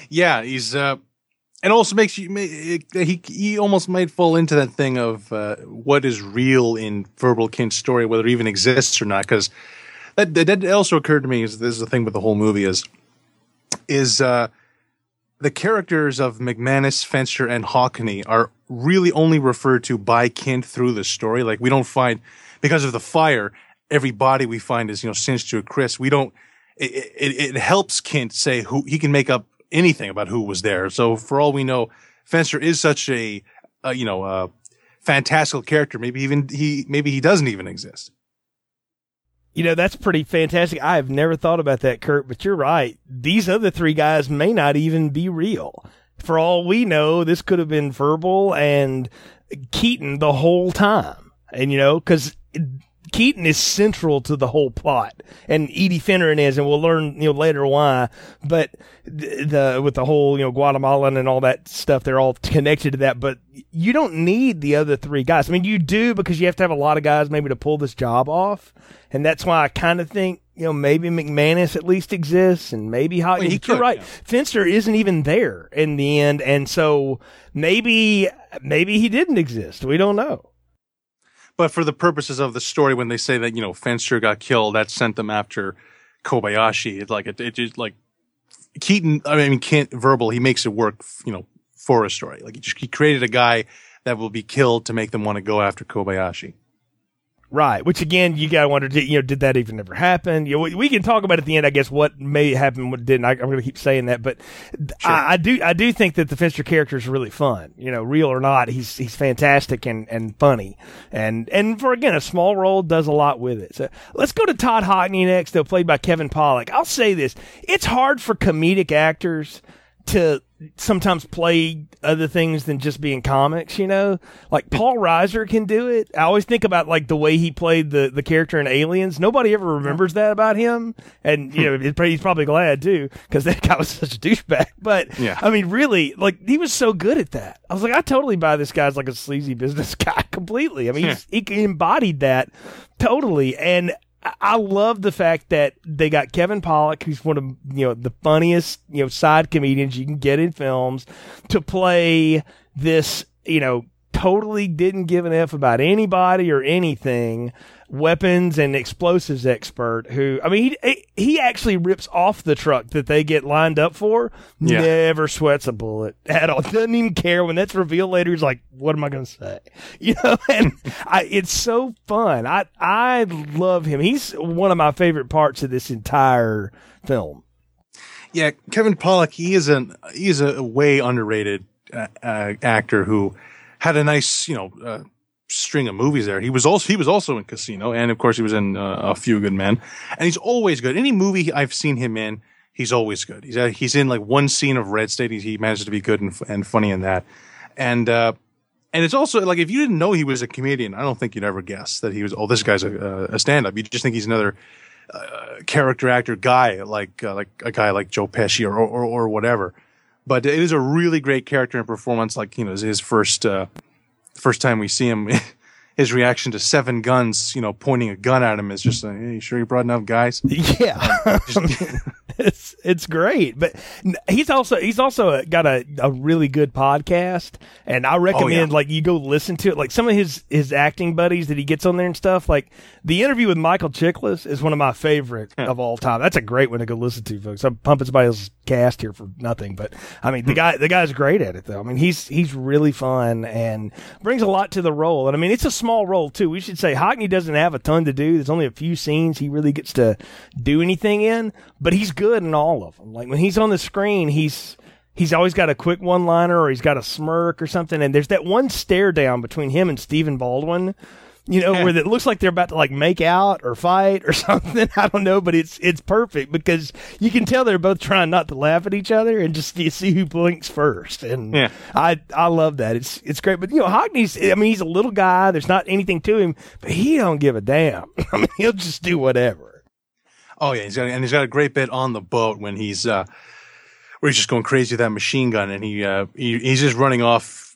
yeah he's uh and also makes you he he almost might fall into that thing of uh, what is real in verbal Kint's story, whether it even exists or not. Because that, that also occurred to me. Is this is the thing with the whole movie is is uh, the characters of McManus, Fenster, and Hockney are really only referred to by Kint through the story. Like we don't find because of the fire, every body we find is you know singed to a crisp. We don't. It, it, it helps Kint say who he can make up anything about who was there. So for all we know, Fenster is such a, you know, a fantastical character. Maybe even he, maybe he doesn't even exist. You know, that's pretty fantastic. I have never thought about that, Kurt, but you're right. These other three guys may not even be real. For all we know, this could have been verbal and Keaton the whole time. And, you know, cause Keaton is central to the whole plot, and Edie Finneran is, and we'll learn you know later why. But the, with the whole you know Guatemalan and all that stuff, they're all connected to that. But you don't need the other three guys. I mean, you do because you have to have a lot of guys maybe to pull this job off, and that's why I kind of think you know maybe McManus at least exists, and maybe how well, you're right. Yeah. Fenster isn't even there in the end, and so maybe maybe he didn't exist. We don't know but for the purposes of the story, when they say that you know Fenster got killed, that sent them after Kobayashi. It's like it, it just like Keaton. I mean, can't verbal. He makes it work. You know, for a story. Like he just he created a guy that will be killed to make them want to go after Kobayashi. Right. Which again, you gotta wonder, did, you know, did that even ever happen? You know, we, we can talk about at the end, I guess, what may happen, what didn't. I, am going to keep saying that, but sure. I, I, do, I do think that the Fenster character is really fun. You know, real or not, he's he's fantastic and and funny, and and for again a small role does a lot with it. So let's go to Todd Hockney next, though, played by Kevin Pollak. I'll say this: it's hard for comedic actors to sometimes play other things than just being comics, you know? Like Paul Reiser can do it. I always think about like the way he played the, the character in Aliens. Nobody ever remembers that about him. And, you know, he's probably glad too, because that guy was such a douchebag. But, yeah. I mean, really, like, he was so good at that. I was like, I totally buy this guy's like a sleazy business guy completely. I mean, he embodied that totally. And I love the fact that they got Kevin Pollak, who's one of you know the funniest you know side comedians you can get in films, to play this you know totally didn't give an f about anybody or anything weapons and explosives expert who I mean he he actually rips off the truck that they get lined up for. Yeah. Never sweats a bullet at all. Doesn't even care when that's revealed later. He's like, "What am I going to say?" You know, and I, it's so fun. I I love him. He's one of my favorite parts of this entire film. Yeah, Kevin Pollak. He is an he is a way underrated uh, uh, actor who had a nice you know. Uh, string of movies there. He was also he was also in Casino, and of course he was in uh, A Few Good Men, and he's always good. Any movie I've seen him in, he's always good. He's uh, he's in like one scene of Red State. He, he manages to be good and, and funny in that, and uh, and it's also like if you didn't know he was a comedian, I don't think you'd ever guess that he was. Oh, this guy's a, a stand up. You just think he's another. Uh, character actor guy like uh, like a guy like Joe Pesci or, or or whatever, but it is a really great character and performance. Like you know his first uh, first time we see him, his reaction to seven guns, you know, pointing a gun at him is just like, hey, you sure you brought enough guys? Yeah. it's it's great. But he's also he's also got a, a really good podcast, and I oh, recommend oh, yeah. like you go listen to it. Like some of his his acting buddies that he gets on there and stuff. Like the interview with Michael Chiklis is one of my favorite yeah. of all time. That's a great one to go listen to, folks. I'm pumping somebody else's cast here for nothing, but I mean the guy the guy's great at it though. I mean he's he's really fun and brings a lot to the role. And I mean it's a small role too. We should say Hockney doesn't have a ton to do. There's only a few scenes he really gets to do anything in, but he's good in all of them. Like when he's on the screen, he's he's always got a quick one liner or he's got a smirk or something. And there's that one stare down between him and Stephen Baldwin you know, where it looks like they're about to like make out or fight or something. I don't know, but it's it's perfect because you can tell they're both trying not to laugh at each other and just you see who blinks first. And yeah. I I love that. It's it's great. But you know, Hockney's I mean, he's a little guy. There's not anything to him, but he don't give a damn. I mean, he'll just do whatever. Oh yeah, he's got and he's got a great bit on the boat when he's uh where he's just going crazy with that machine gun and he uh he, he's just running off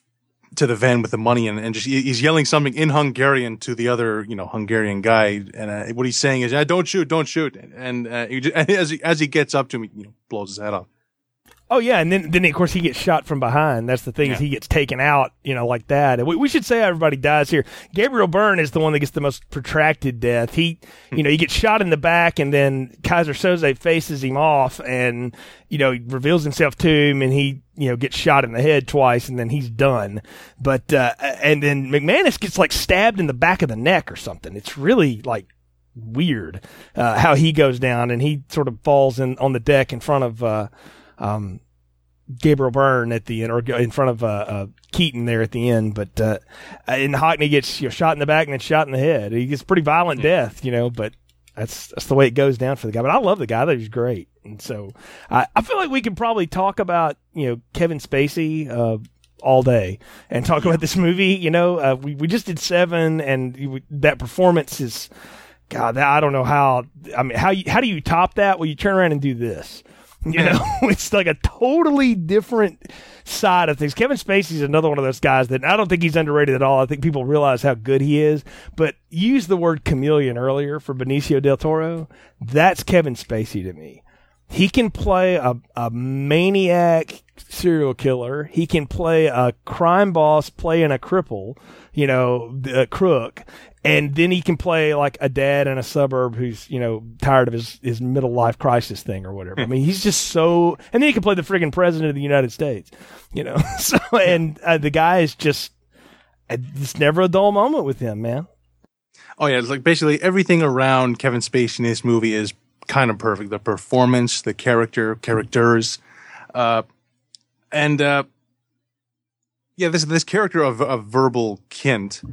to the van with the money and, and just he's yelling something in Hungarian to the other you know Hungarian guy. And uh, what he's saying is don't shoot don't shoot. And, uh, just, as he as he gets up to me you know blows his head off Oh yeah, and then then of course he gets shot from behind. That's the thing yeah. is he gets taken out, you know, like that. And we, we should say everybody dies here. Gabriel Byrne is the one that gets the most protracted death. He, you know, he gets shot in the back, and then Keyser Söze faces him off, and you know, he reveals himself to him, and he, you know, gets shot in the head twice, and then he's done. But uh, and then McManus gets like stabbed in the back of the neck or something. It's really like weird uh, how he goes down, and he sort of falls in on the deck in front of. Uh, um, Gabriel Byrne at the end, or in front of uh, uh, Keaton there at the end. But uh, and Hockney gets you know, shot in the back and then shot in the head. He gets pretty violent death, you know. But that's that's the way it goes down for the guy. But I love the guy; that he's great. And so I, I feel like we can probably talk about you know Kevin Spacey uh, all day and talk yeah. about this movie. You know, uh, we we just did seven, and that performance is. God, I don't know how. I mean, how you, how do you top that? Well, you turn around and do this. You know, it's like a totally different side of things. Kevin Spacey's another one of those guys that I don't think he's underrated at all. I think people realize how good he is. But use the word chameleon earlier for Benicio del Toro. That's Kevin Spacey to me. He can play a, a maniac serial killer. He can play a crime boss playing a cripple, you know, a crook and then he can play like a dad in a suburb who's you know tired of his his middle life crisis thing or whatever. I mean, he's just so, and then he can play the friggin' president of the United States, you know. so and uh, the guy is just, it's never a dull moment with him, man. Oh yeah, it's like basically everything around Kevin Spacey in this movie is kind of perfect. The performance, the character, characters, uh, and uh, yeah, this this character of, of verbal Kint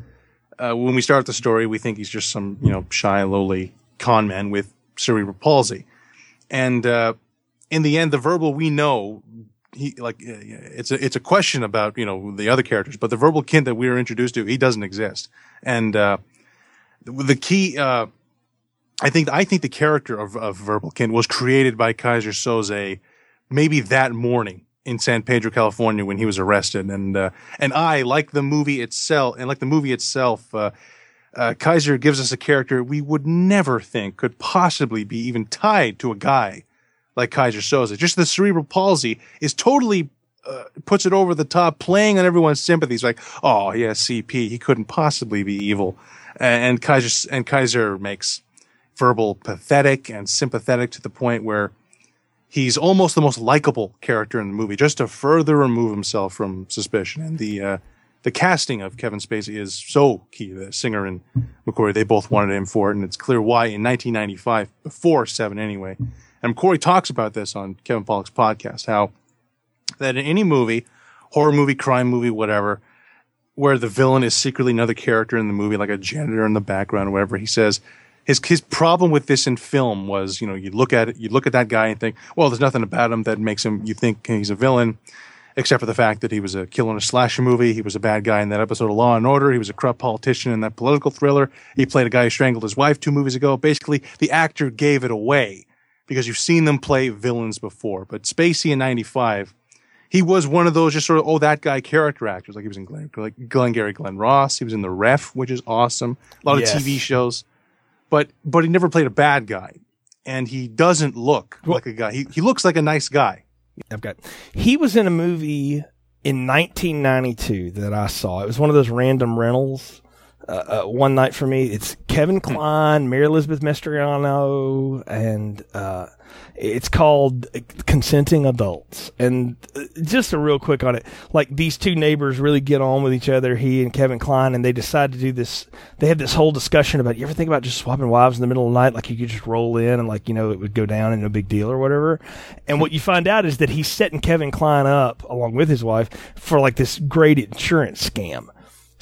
uh, when we start the story, we think he's just some, you know, shy, lowly con man with cerebral palsy. And, uh, in the end, the verbal we know, he, like, uh, it's a, it's a question about, you know, the other characters, but the verbal Kint that we are introduced to, he doesn't exist. And, uh, the key, uh, I think, I think the character of, of verbal Kint was created by Keyser Söze maybe that morning in San Pedro, California, when he was arrested, and uh, and I like the movie itself, and like the movie itself, uh, uh, Keyser gives us a character we would never think could possibly be even tied to a guy like Keyser Söze. Just the cerebral palsy is totally uh, puts it over the top, playing on everyone's sympathies. Like, oh yeah, CP, he couldn't possibly be evil, and Kaiser and Keyser makes verbal pathetic and sympathetic to the point where he's almost the most likable character in the movie, just to further remove himself from suspicion. And the uh, the casting of Kevin Spacey is so key. The singer and McQuarrie, they both wanted him for it, and it's clear why in 1995, before Seven anyway. And McQuarrie talks about this on Kevin Pollak's podcast, how that in any movie, horror movie, crime movie, whatever, where the villain is secretly another character in the movie, like a janitor in the background or whatever, he says – his his problem with this in film was, you know, you look at it, you look at that guy and think, well, there's nothing about him that makes him you think he's a villain, except for the fact that he was a killer in a slasher movie. He was a bad guy in that episode of Law and Order. He was a corrupt politician in that political thriller. He played a guy who strangled his wife two movies ago. Basically, the actor gave it away because you've seen them play villains before. But Spacey in '95 he was one of those just sort of oh that guy character actors like he was in Glenn like Glengarry Glen Ross he was in the Ref which is awesome a lot yes. of TV shows but but he never played a bad guy. and he doesn't look like a guy. He he looks like a nice guy. I've got. He was in a movie in 1992 that I saw. It was one of those random rentals. Uh, uh, one night for me. It's Kevin Kline, Mary Elizabeth Mastrantonio, and uh, it's called Consenting Adults. And uh, just a real quick on it, like these two neighbors really get on with each other, he and Kevin Kline, and they decide to do this. They have this whole discussion about you ever think about just swapping wives in the middle of the night, like you could just roll in and like you know it would go down and no big deal or whatever. And what you find out is that he's setting Kevin Kline up along with his wife for like this great insurance scam.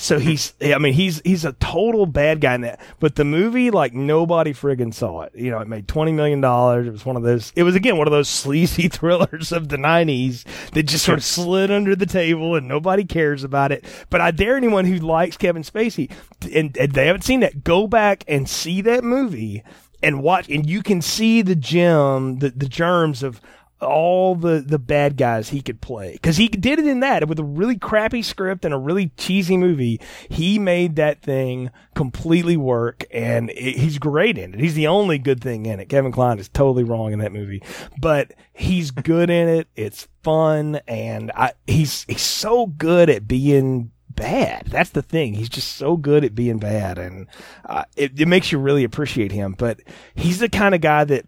So he's, I mean, he's he's a total bad guy in that. But the movie, like nobody friggin' saw it. You know, it made twenty million dollars. It was one of those. It was again one of those sleazy thrillers of the '90s that just sort of slid under the table and nobody cares about it. But I dare anyone who likes Kevin Spacey and, and they haven't seen that, go back and see that movie and watch, and you can see the gem, the the germs of all the the bad guys he could play because he did it in that with a really crappy script and a really cheesy movie. He made that thing completely work, and it, he's great in it. He's the only good thing in it. Kevin Kline is totally wrong in that movie, but he's good in it. It's fun, and I, he's he's so good at being bad. That's the thing. He's just so good at being bad, and uh, it, it makes you really appreciate him. But he's the kind of guy that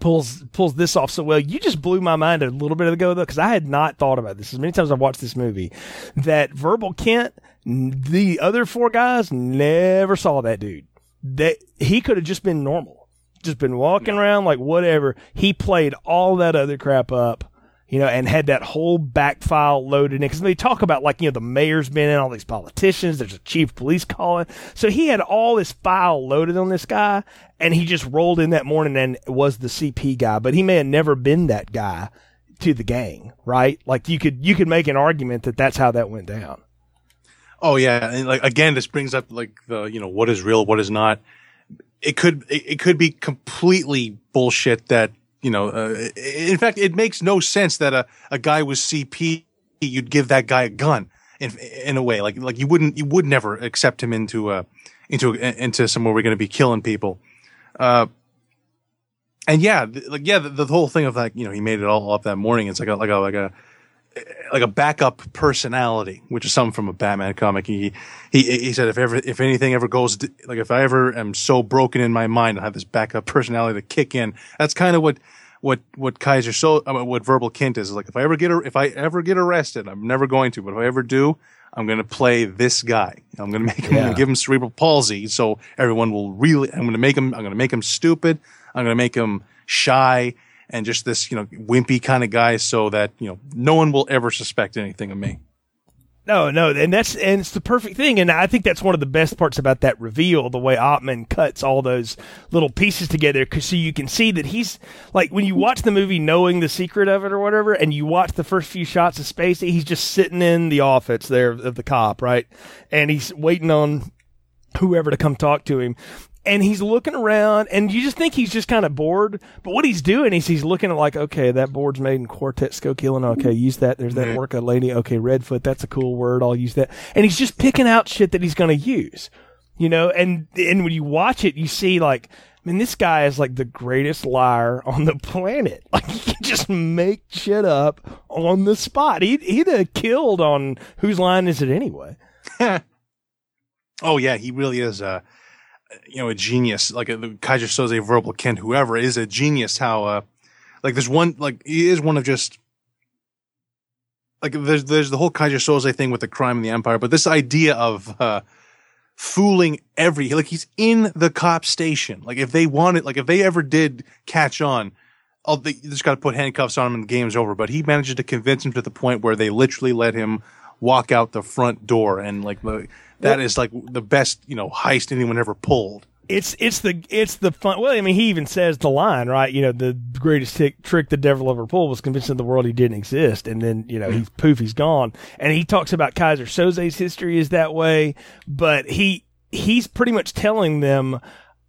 pulls pulls this off so well. You just blew my mind a little bit of ago though, because I had not thought about this as many times I've watched this movie. That Verbal Kint, the other four guys never saw that dude. That he could have just been normal, just been walking around like whatever. He played all that other crap up you know, and had that whole back file loaded in because they talk about like, you know, the mayor's been in all these politicians. There's a chief police calling. So he had all this file loaded on this guy and he just rolled in that morning and was the CP guy, but he may have never been that guy to the gang, right? Like you could, you could make an argument that that's how that went down. Oh yeah. And like, again, this brings up like the, you know, what is real, what is not. It could, it, it could be completely bullshit that you know, uh, in fact, it makes no sense that a, a guy with CP, you'd give that guy a gun in, in a way, like, like you wouldn't, you would never accept him into, uh, into, into somewhere we're going to be killing people. Uh, and yeah, like, yeah, the, the, whole thing of like, you know, he made it all up that morning. It's like a, like a, like a, like a backup personality, which is something from a Batman comic. He, he, he said, if ever, if anything ever goes, like if I ever am so broken in my mind, I have this backup personality to kick in. That's kind of what, what, what Keyser so, I mean, what Verbal Kint is. is Like if I ever get, if I ever get arrested, I'm never going to, but if I ever do, I'm going to play this guy. I'm going to make him, yeah. Give him cerebral palsy. So everyone will really, I'm going to make him, I'm going to make him stupid. I'm going to make him shy and just this, you know, wimpy kind of guy so that, you know, no one will ever suspect anything of me. No, no, and that's and it's the perfect thing, and I think that's one of the best parts about that reveal, the way Ottman cuts all those little pieces together, because so you can see that he's like when you watch the movie, knowing the secret of it or whatever, and you watch the first few shots of Spacey, he's just sitting in the office there of the cop, right, and he's waiting on whoever to come talk to him, and he's looking around and you just think he's just kind of bored but what he's doing is he's looking at like okay that board's made in quartet skokilan okay use that there's that work lady okay redfoot that's a cool word i'll use that and he's just picking out shit that he's going to use you know and and when you watch it you see like I mean, this guy is like the greatest liar on the planet. Like he can just make shit up on the spot. He he'd have killed on whose line is it anyway? oh yeah, he really is. Uh, you know, a genius, like a, Keyser Söze, Verbal Kint, whoever is a genius. How, uh, like there's one, like he is one of just, like there's, there's the whole Keyser Söze thing with the crime and the empire, but this idea of, uh, fooling every, like he's in the cop station. Like if they wanted, like if they ever did catch on, oh, they just got to put handcuffs on him and the game's over. But he manages to convince him to the point where they literally let him walk out the front door and like the, that is like the best, you know, heist anyone ever pulled. It's it's the it's the fun. Well, I mean, he even says the line, right? You know, the greatest t- trick the devil ever pulled was convincing the world he didn't exist, and then you know he's mm-hmm. poof, he's gone. And he talks about Keyser Söze's history is that way, but he he's pretty much telling them.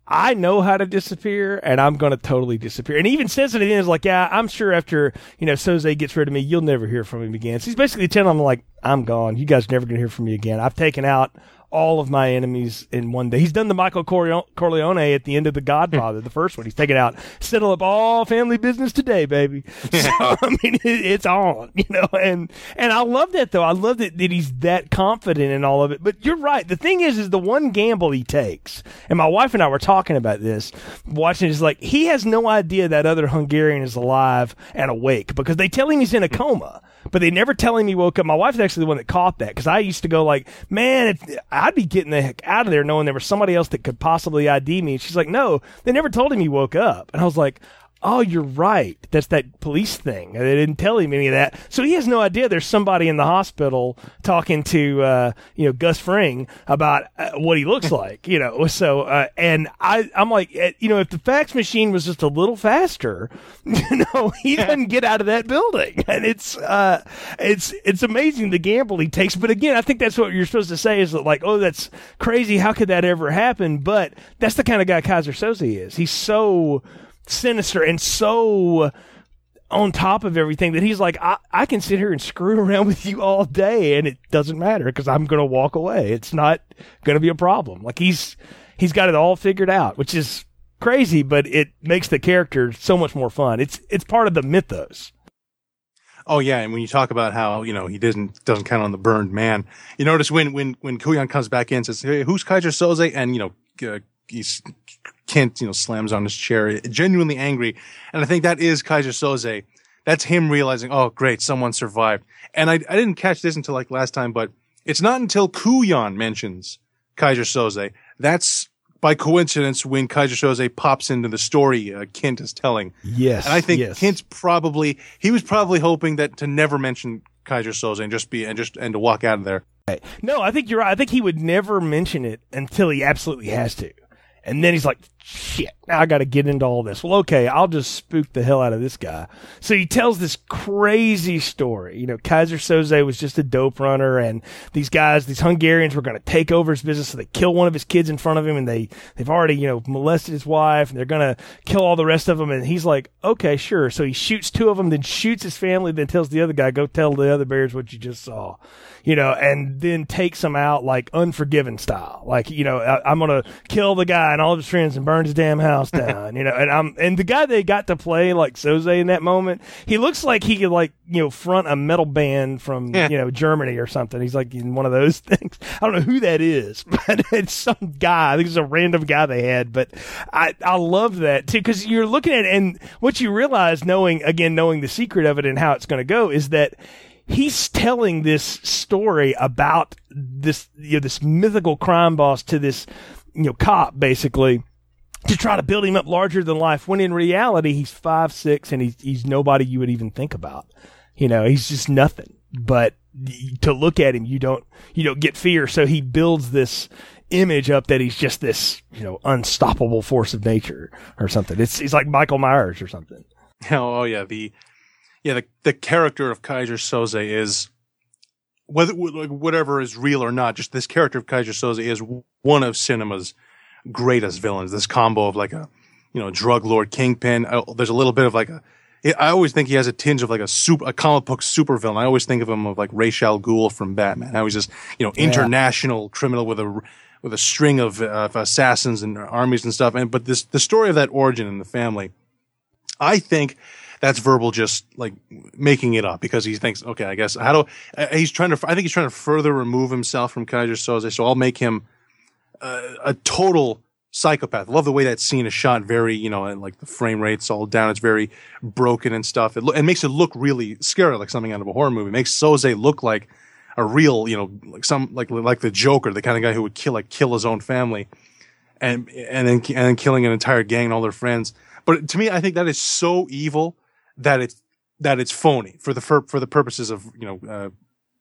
I know how to disappear and I'm going to totally disappear. And he even says it at the end, is like, yeah, I'm sure after, you know, Söze gets rid of me, you'll never hear from him again. So he's basically telling them like, I'm gone. You guys never going to hear from me again. I've taken out all of my enemies in one day. He's done the Michael Corleone at the end of The Godfather, the first one. He's taken out, settle up all family business today, baby. So, I mean, it, it's on, you know, and, and I love that though. I love that, that he's that confident in all of it. But you're right. The thing is, is the one gamble he takes, and my wife and I were talking about this, watching is like, he has no idea that other Hungarian is alive and awake because they tell him he's in a coma but they never tell him he woke up. My wife's actually the one that caught that because I used to go like, man, I'd be getting the heck out of there knowing there was somebody else that could possibly ID me. And she's like, no, they never told him he woke up. And I was like, oh, you're right. That's that police thing. They didn't tell him any of that. So he has no idea there's somebody in the hospital talking to, uh, you know, Gus Fring about uh, what he looks like, you know. So, uh, and I, I'm like, uh, you know, if the fax machine was just a little faster, you know, he doesn't get out of that building. And it's, uh, it's, it's amazing the gamble he takes. But again, I think that's what you're supposed to say is that like, oh, that's crazy. How could that ever happen? But that's the kind of guy Keyser Söze is. He's so, sinister and so on top of everything that he's like, I, I can sit here and screw around with you all day and it doesn't matter because I'm going to walk away. It's not going to be a problem. Like he's, he's got it all figured out, which is crazy, but it makes the character so much more fun. It's, it's part of the mythos. Oh yeah, and when you talk about how you know he doesn't doesn't count on the burned man, you notice when when when Kujan comes back in and says, "Hey, who's Keyser Söze?" and you know uh, he's Kint, you know, slams on his chair, genuinely angry. And I think that is Keyser Söze. That's him realizing, oh, great, someone survived. And I, I didn't catch this until like last time, but it's not until Kujan mentions Keyser Söze. That's by coincidence when Keyser Söze pops into the story uh, Kint is telling. Yes. And I think yes. Kint's probably, he was probably hoping that to never mention Keyser Söze and just be, and just, and to walk out of there. No, I think you're right. I think he would never mention it until he absolutely has to. And then he's like, shit, now I got to get into all this. Well, okay, I'll just spook the hell out of this guy. So he tells this crazy story. You know, Keyser Söze was just a dope runner and these guys, these Hungarians were going to take over his business. So they kill one of his kids in front of him and they, they've already, you know, molested his wife and they're going to kill all the rest of them. And he's like, okay, sure. So he shoots two of them, then shoots his family, then tells the other guy, go tell the other bears what you just saw you know, and then takes him out like Unforgiven style. Like, you know, I, am going to kill the guy and all of his friends and burn his damn house down, you know, and I'm, and the guy they got to play like Söze in that moment, he looks like he could like, you know, front a metal band from, yeah. you know, Germany or something. He's like in one of those things. I don't know who that is, but it's some guy. I think it's a random guy they had, but I, I love that too, cause you're looking at it and what you realize knowing, again, knowing the secret of it and how it's going to go is that he's telling this story about this you know this mythical crime boss to this you know cop basically to try to build him up larger than life when in reality he's five six and he's he's nobody you would even think about. You know he's just nothing. But to look at him you don't you don't get fear. So he builds this image up that he's just this you know unstoppable force of nature or something. It's he's like michael myers or something. Oh, oh yeah the yeah, the, the character of Keyser Söze is whether whatever is real or not. Just this character of Keyser Söze is one of cinema's greatest villains. This combo of like a you know drug lord kingpin. There's a little bit of like a. I always think he has a tinge of like a super, a comic book super villain. I always think of him of like Ra's al Ghul from Batman. How he's just you know international yeah. criminal with a with a string of, uh, of assassins and armies and stuff. And but this the story of that origin in the family, I think that's verbal just like making it up because he thinks, okay, I guess how do uh, he's trying to, I think he's trying to further remove himself from Keyser Söze. So I'll make him uh, a total psychopath. Love the way that scene is shot. Very, you know, and like the frame rate's all down. It's very broken and stuff. It, lo- it makes it look really scary, like something out of a horror movie. It makes Söze look like a real, you know, like some, like, like the Joker, the kind of guy who would kill, like kill his own family and, and then, and then killing an entire gang and all their friends. But to me, I think that is so evil that it's that it's phony for the for, for the purposes of you know uh,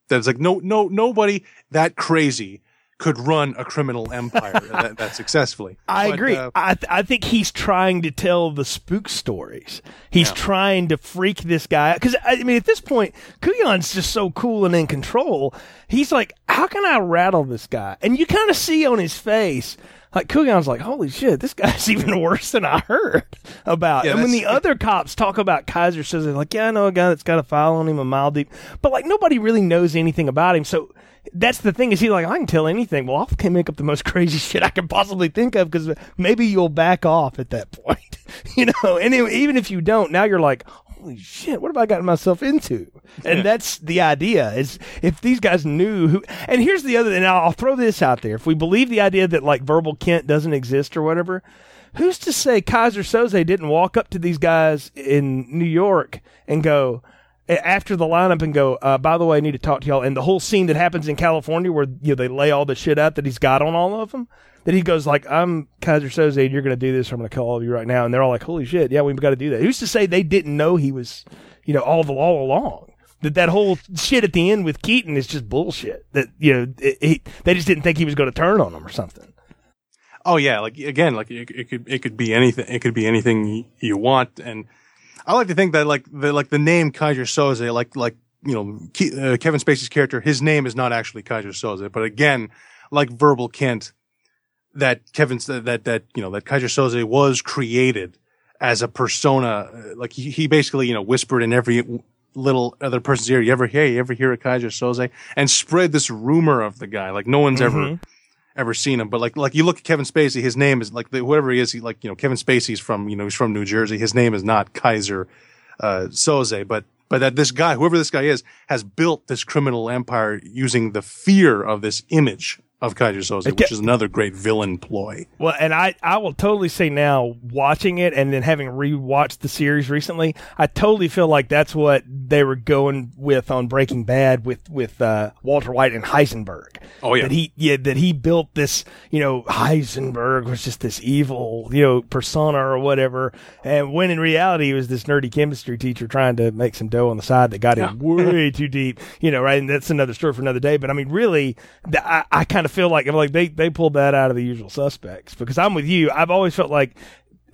that it's like no no nobody that crazy could run a criminal empire that, that, successfully. I but, agree. Uh, I th- I think he's trying to tell the spook stories. He's yeah. trying to freak this guy out because I mean at this point, Kujan's just so cool and in control. He's like, how can I rattle this guy? And you kind of see on his face like Kujan's like, holy shit, this guy's even worse than I heard about. Yeah, and when the other cops talk about Kaiser says they're like, yeah, I know a guy that's got a file on him a mile deep, but like nobody really knows anything about him. So that's the thing is he like, I can tell anything. Well, I can make up the most crazy shit I can possibly think of because maybe you'll back off at that point, you know. And even if you don't, now you're like, holy shit, what have I gotten myself into? And that's the idea is if these guys knew who, and here's the other, and I'll throw this out there. If we believe the idea that like verbal Kint doesn't exist or whatever, who's to say Keyser Söze didn't walk up to these guys in New York and go, after the lineup and go, uh, by the way, I need to talk to y'all. And the whole scene that happens in California where you know they lay all the shit out that he's got on all of them, that he goes like, "I'm Keyser Söze, and you're going to do this. I'm going to call all of you right now." And they're all like, "Holy shit, yeah, we've got to do that." Who's to say they didn't know he was, you know, all the all along? That that whole shit at the end with Keaton is just bullshit. That you know, it, he, they just didn't think he was going to turn on them or something. Oh yeah, like again, like it, it could it could be anything. It could be anything you want, and I like to think that like the like the name Keyser Söze, like like you know Ke- uh, Kevin Spacey's character, his name is not actually Keyser Söze, but again, like Verbal Kint, that Kevin that that you know that Keyser Söze was created as a persona, uh, like he, he basically you know whispered in every little other person's ear. You ever hear? You ever hear a Keyser Söze? And spread this rumor of the guy. Like no one's ever ever seen him. But like like you look at Kevin Spacey, his name is like the, whoever he is. He like you know Kevin Spacey's from you know he's from New Jersey. His name is not Keyser uh, Söze, but but that this guy, whoever this guy is, has built this criminal empire using the fear of this image of Keyser Söze, which is another great villain ploy. Well, and I, I will totally say now, watching it and then having rewatched the series recently, I totally feel like that's what they were going with on Breaking Bad with with uh, Walter White and Heisenberg. Oh, yeah. that he yeah that he built this you know Heisenberg was just this evil you know persona or whatever, and when in reality he was this nerdy chemistry teacher trying to make some dough on the side that got him way too deep, you know, right? And that's another story for another day. But I mean, really, I, I kind of feel like I'm like they they pulled that out of the usual suspects because I'm with you. I've always felt like.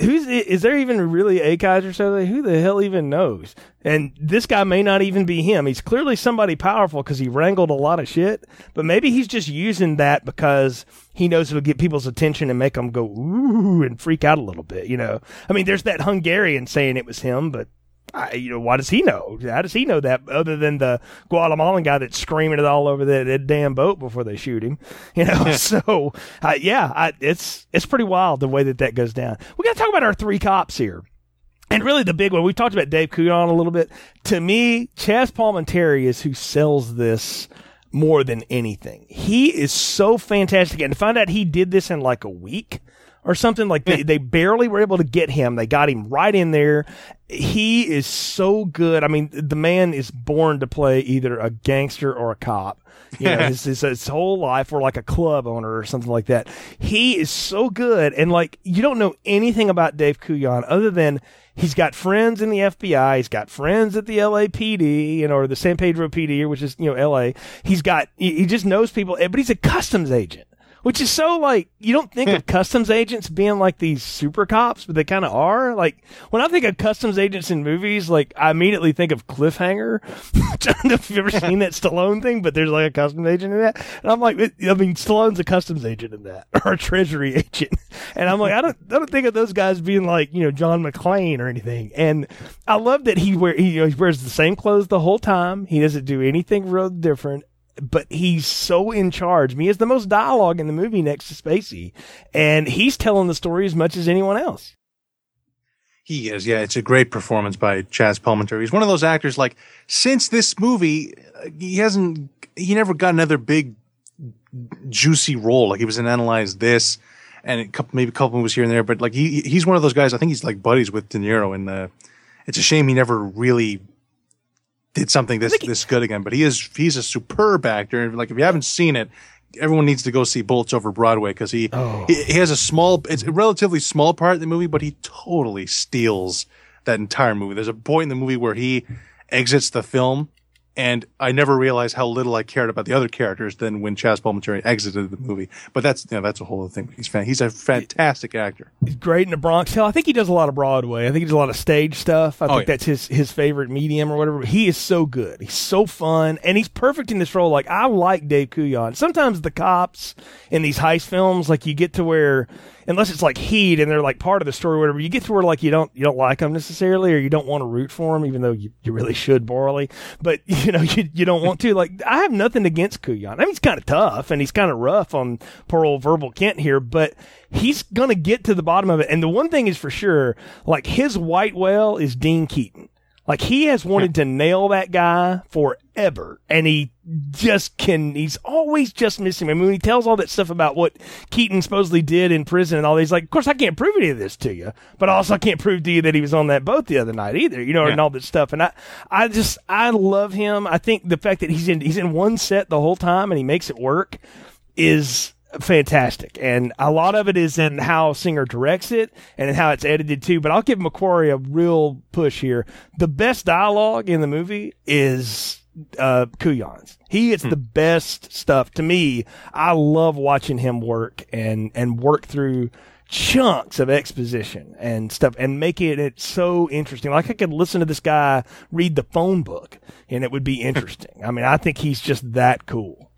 Who's is there even really a Keyser Söze? Who the hell even knows? And this guy may not even be him. He's clearly somebody powerful because he wrangled a lot of shit. But maybe he's just using that because he knows it'll get people's attention and make them go ooh and freak out a little bit. You know, I mean, there's that Hungarian saying it was him, but I, you know, why does he know? How does he know that other than the Guatemalan guy that's screaming it all over that, that damn boat before they shoot him? You know, so uh, yeah, I, it's it's pretty wild the way that that goes down. We got to talk about our three cops here. And really, the big one we talked about Dave Kujan a little bit. To me, Chazz Palminteri is who sells this more than anything. He is so fantastic, and to find out he did this in like a week or something like they, they barely were able to get him. They got him right in there. He is so good. I mean, the man is born to play either a gangster or a cop. You know, his, his, his whole life, or like a club owner or something like that. He is so good. And like, you don't know anything about Dave Kujan other than he's got friends in the FBI. He's got friends at the LAPD, you know, or the San Pedro PD, which is, you know, LA. He's got, he, he just knows people, but he's a customs agent. Which is so like you don't think of customs agents being like these super cops, but they kind of are. Like when I think of customs agents in movies, like I immediately think of Cliffhanger. I don't know if you've ever seen that Stallone thing, but there's like a customs agent in that, and I'm like, I mean, Stallone's a customs agent in that, or a treasury agent, and I'm like, I don't, I don't think of those guys being like you know John McClane or anything. And I love that he wear he, you know, he wears the same clothes the whole time. He doesn't do anything real different but he's so in charge. I mean, he has the most dialogue in the movie next to Spacey, and he's telling the story as much as anyone else. He is, yeah. It's a great performance by Chazz Palminteri. He's one of those actors. Like since this movie, uh, he hasn't, he never got another big, juicy role. Like he was in Analyze This, and a couple, maybe a couple movies here and there. But like he, he's one of those guys. I think he's like buddies with De Niro, and it's a shame he never really did something this this good again. But he is, he's a superb actor. And like if you haven't seen it. Everyone needs to go see Bullets Over Broadway because he, oh. he he has a small, it's a relatively small part in the movie, but he totally steals that entire movie. There's a point in the movie where he exits the film and I never realized how little I cared about the other characters than when Chazz Palminteri exited the movie. But that's you know, that's a whole other thing. He's fan- he's a fantastic actor. He's great in the Bronx Hill. I think he does a lot of Broadway. I think he does a lot of stage stuff. I Oh, think yeah. that's his his favorite medium or whatever. He is so good. He's so fun, and he's perfect in this role. Like I like Dave Kujan. Sometimes the cops in these heist films, like you get to where, unless it's like Heat and they're like part of the story, or whatever, you get to where like you don't you don't like them necessarily, or you don't want to root for them, even though you, you really should morally. But you know you you don't want to. Like I have nothing against Kujan. I mean he's kind of tough and he's kind of rough on poor old Verbal Kint here, but he's gonna get to the bottom of it. And the one thing is for sure, like his white whale is Dean Keaton. Like he has wanted to nail that guy forever, and he just can. He's always just missing. I mean, when he tells all that stuff about what Keaton supposedly did in prison and all, these, like, "Of course, I can't prove any of this to you, but also I can't prove to you that he was on that boat the other night either." You know, and all this stuff. And I, I just, I love him. I think the fact that he's in, he's in one set the whole time and he makes it work is fantastic. And a lot of it is in how Singer directs it and in how it's edited too. But I'll give McQuarrie a real push here. The best dialogue in the movie is uh Kujan's. He is the best stuff to me. I love watching him work and and work through chunks of exposition and stuff and making it so interesting. Like I could listen to this guy read the phone book and it would be interesting. I mean, I think he's just that cool.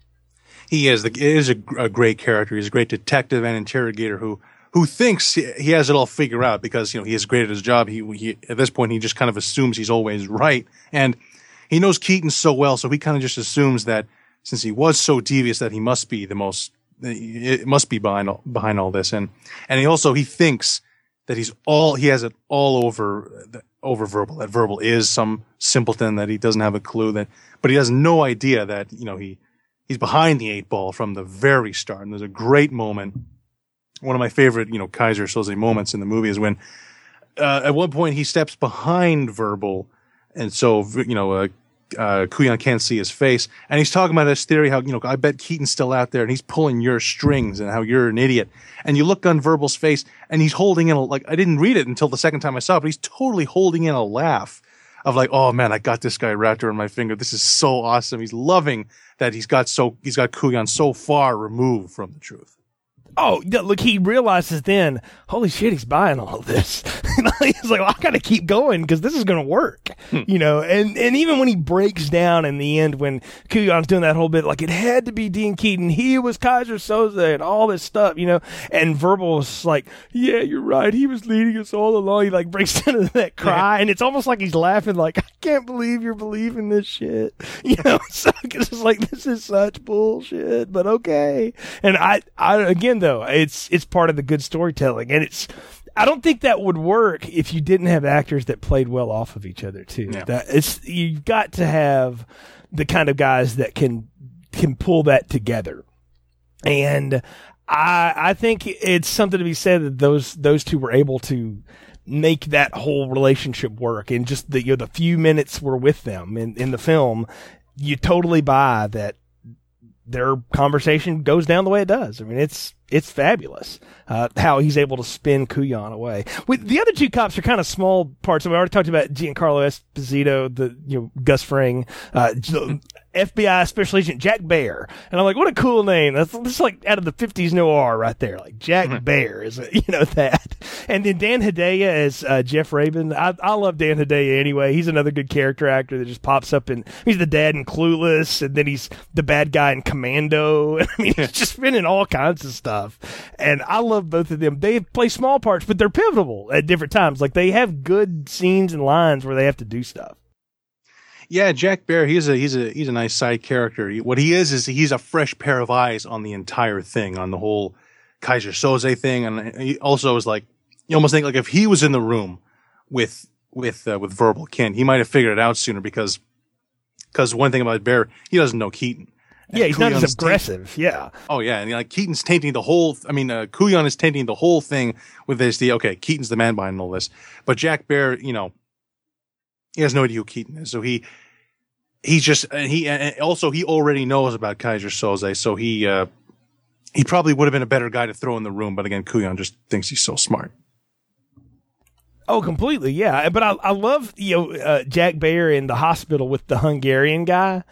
He is the he is a, a great character. He's a great detective and interrogator who who thinks he, has it all figured out because you know he is great at his job. He, he at this point he just kind of assumes he's always right, and he knows Keaton so well, so he kind of just assumes that since he was so devious that he must be the most it must be behind all, behind all this, and and he also he thinks that he's all he has it all over over verbal that verbal is some simpleton that he doesn't have a clue that but he has no idea that you know he he's behind the eight ball from the very start. And there's a great moment. One of my favorite, you know, Keyser Söze moments in the movie is when, uh, at one point he steps behind Verbal. And so, you know, uh, uh, Kujan can't see his face. And he's talking about this theory how, you know, I bet Keaton's still out there and he's pulling your strings and how you're an idiot. And you look on Verbal's face and he's holding in a, like, I didn't read it until the second time I saw it, but he's totally holding in a laugh of like, oh man, I got this guy wrapped around my finger. This is so awesome. He's loving that he's got so he's got Kujan so far removed from the truth. Oh, look, he realizes then, holy shit, he's buying all this. he's like, well, I got to keep going because this is going to work, hmm. you know. And and even when he breaks down in the end, when Kujan's doing that whole bit, like it had to be Dean Keaton, he was Keyser Söze and all this stuff, you know. And Verbal Verbal's like, yeah, you're right, he was leading us all along. He like breaks into that cry, and it's almost like he's laughing, like, I can't believe you're believing this shit, you know. So it's like this is such bullshit, but okay. And I, I again though, it's it's part of the good storytelling, and it's. I don't think that would work if you didn't have actors that played well off of each other too. Yeah. That it's you've got to have the kind of guys that can can pull that together. And I I think it's something to be said that those those two were able to make that whole relationship work and just the you know the few minutes we're with them in, in the film, you totally buy that their conversation goes down the way it does. I mean, it's it's fabulous uh, how he's able to spin Kujan away. The other two cops are kind of small parts. I mean, we already talked about Giancarlo Esposito, the you know Gus Fring, uh, FBI Special Agent Jack Baer, and I'm like, what a cool name. That's, that's like out of the '50s noir right there. Like Jack Baer is you know that, and then Dan Hedaya as uh, Jeff Rabin. I, I love Dan Hedaya anyway. He's another good character actor that just pops up and he's the dad in Clueless, and then he's the bad guy in Commando. I mean, he's just been in all kinds of stuff. And I love both of them. They play small parts, but they're pivotal at different times. Like they have good scenes and lines where they have to do stuff. Yeah, Jack Baer, he's a he's a he's a nice side character. What he is is he's a fresh pair of eyes on the entire thing, on the whole Keyser Söze thing, and he also is like you almost think like if he was in the room with with uh, with Verbal Kint, he might have figured it out sooner because because one thing about Baer, he doesn't know Keaton. And Yeah, he's not as aggressive. Yeah. Oh yeah, and like Keaton's tainting the whole. I mean, uh, Kujan is tainting the whole thing with this. The okay, Keaton's the man behind all this, but Jack Baer, you know, he has no idea who Keaton is. So he, he's just and he and also he already knows about Keyser Söze. So he, uh, he probably would have been a better guy to throw in the room. But again, Kujan just thinks he's so smart. Oh, completely, yeah. But I, I love you know uh, Jack Baer in the hospital with the Hungarian guy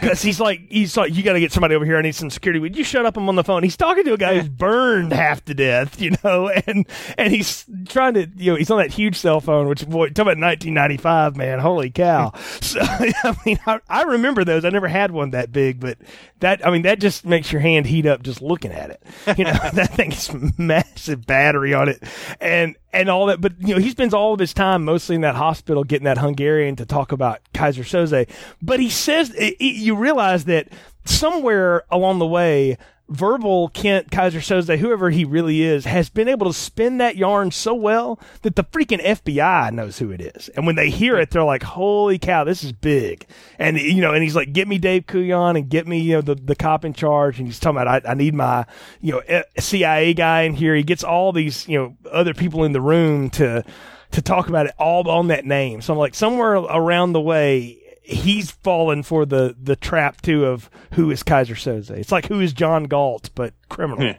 because he's like he's like you got to get somebody over here. I need some security. Would you shut up? I'm on the phone. He's talking to a guy who's burned half to death, you know, and and he's trying to you know he's on that huge cell phone. Which boy, talk about 1995, man, holy cow! so I mean, I, I remember those. I never had one that big, but that I mean that just makes your hand heat up just looking at it. You know, that thing is massive battery on it, and and all that. But you know, he spends all of his time mostly in that hospital getting that Hungarian to talk about Keyser Söze. But he says it, it, you realize that somewhere along the way, verbal Kint Keyser Söze, whoever he really is, has been able to spin that yarn so well that the freaking FBI knows who it is. And when they hear it, they're like, "Holy cow, this is big!" And you know, and he's like, "Get me Dave Kujan and get me you know the the cop in charge." And he's talking about, "I, I need my you know eh, CIA guy in here." He gets all these you know other people in the room to to talk about it all on that name. So I'm like, somewhere around the way, he's fallen for the the trap too of who is Keyser Söze. It's like who is John Galt, but criminal.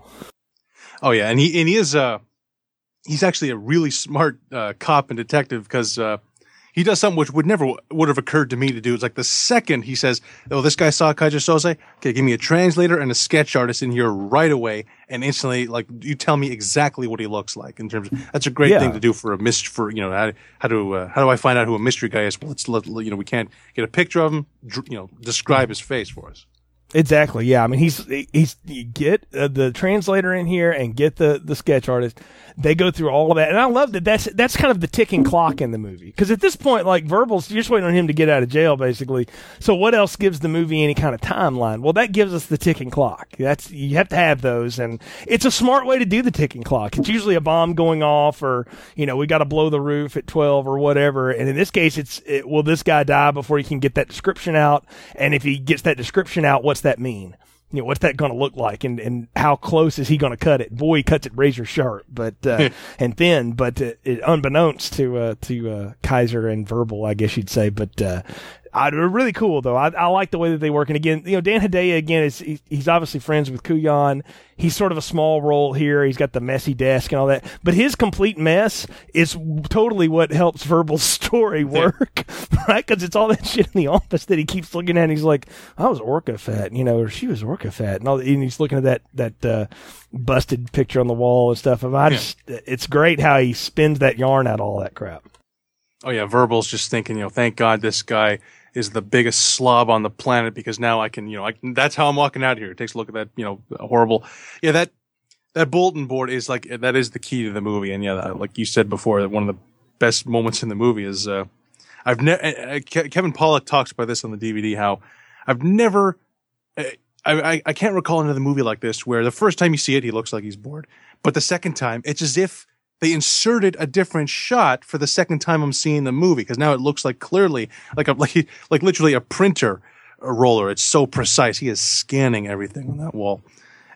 Oh yeah, and he and he is uh he's actually a really smart uh, cop and detective because uh, he does something which would never would have occurred to me to do. It's like the second he says, "Oh, this guy saw Keyser Söze. Okay, give me a translator and a sketch artist in here right away." And instantly, like you tell me exactly what he looks like in terms. Of, that's a great Yeah. thing to do for a mist for you know how, how to uh, how do I find out who a mystery guy is? Well, let's let you know we can't get a picture of him. You know, describe his face for us. Exactly. Yeah. I mean, he's he's you get uh, the translator in here and get the the sketch artist. They go through all of that, and I love that. That's that's kind of the ticking clock in the movie because at this point, like Verbal's, you're just waiting on him to get out of jail, basically. So what else gives the movie any kind of timeline? Well, that gives us the ticking clock. That's you have to have those, and it's a smart way to do the ticking clock. It's usually a bomb going off, or you know, we got to blow the roof at twelve or whatever. And in this case, it's it, will this guy die before he can get that description out? And if he gets that description out, what's that mean? You know, what's that going to look like, and and how close is he going to cut it? Boy, he cuts it razor sharp, but uh, and thin, but uh, it, unbeknownst to uh, to uh, Keyser and Verbal, I guess you'd say. But uh, they're really cool though. I, I like the way that they work. And again, you know, Dan Hedaya again is he, he's obviously friends with Kujan. He's sort of a small role here. He's got the messy desk and all that, but his complete mess is totally what helps Verbal's story work, right? Because it's all that shit in the office that he keeps looking at. and He's like, I was Orca fat, you know, or she was Orca fat, and all. And he's looking at that that uh, busted picture on the wall and stuff. And I just, it's great how he spins that yarn out of all that crap. Oh yeah, Verbal's just thinking, you know, thank God this guy is the biggest slob on the planet because now I can, you know, I can, that's how I'm walking out here. Takes a look at that, you know, horrible. Yeah, that that bulletin board is like that is the key to the movie. And yeah, like you said before, that one of the best moments in the movie is uh, I've never Kevin Pollak talks about this on the DVD how I've never uh, I I can't recall another movie like this where the first time you see it he looks like he's bored, but the second time it's as if they inserted a different shot for the second time I'm seeing the movie because now it looks like clearly like a like like literally a printer a roller. It's so precise. He is scanning everything on that wall.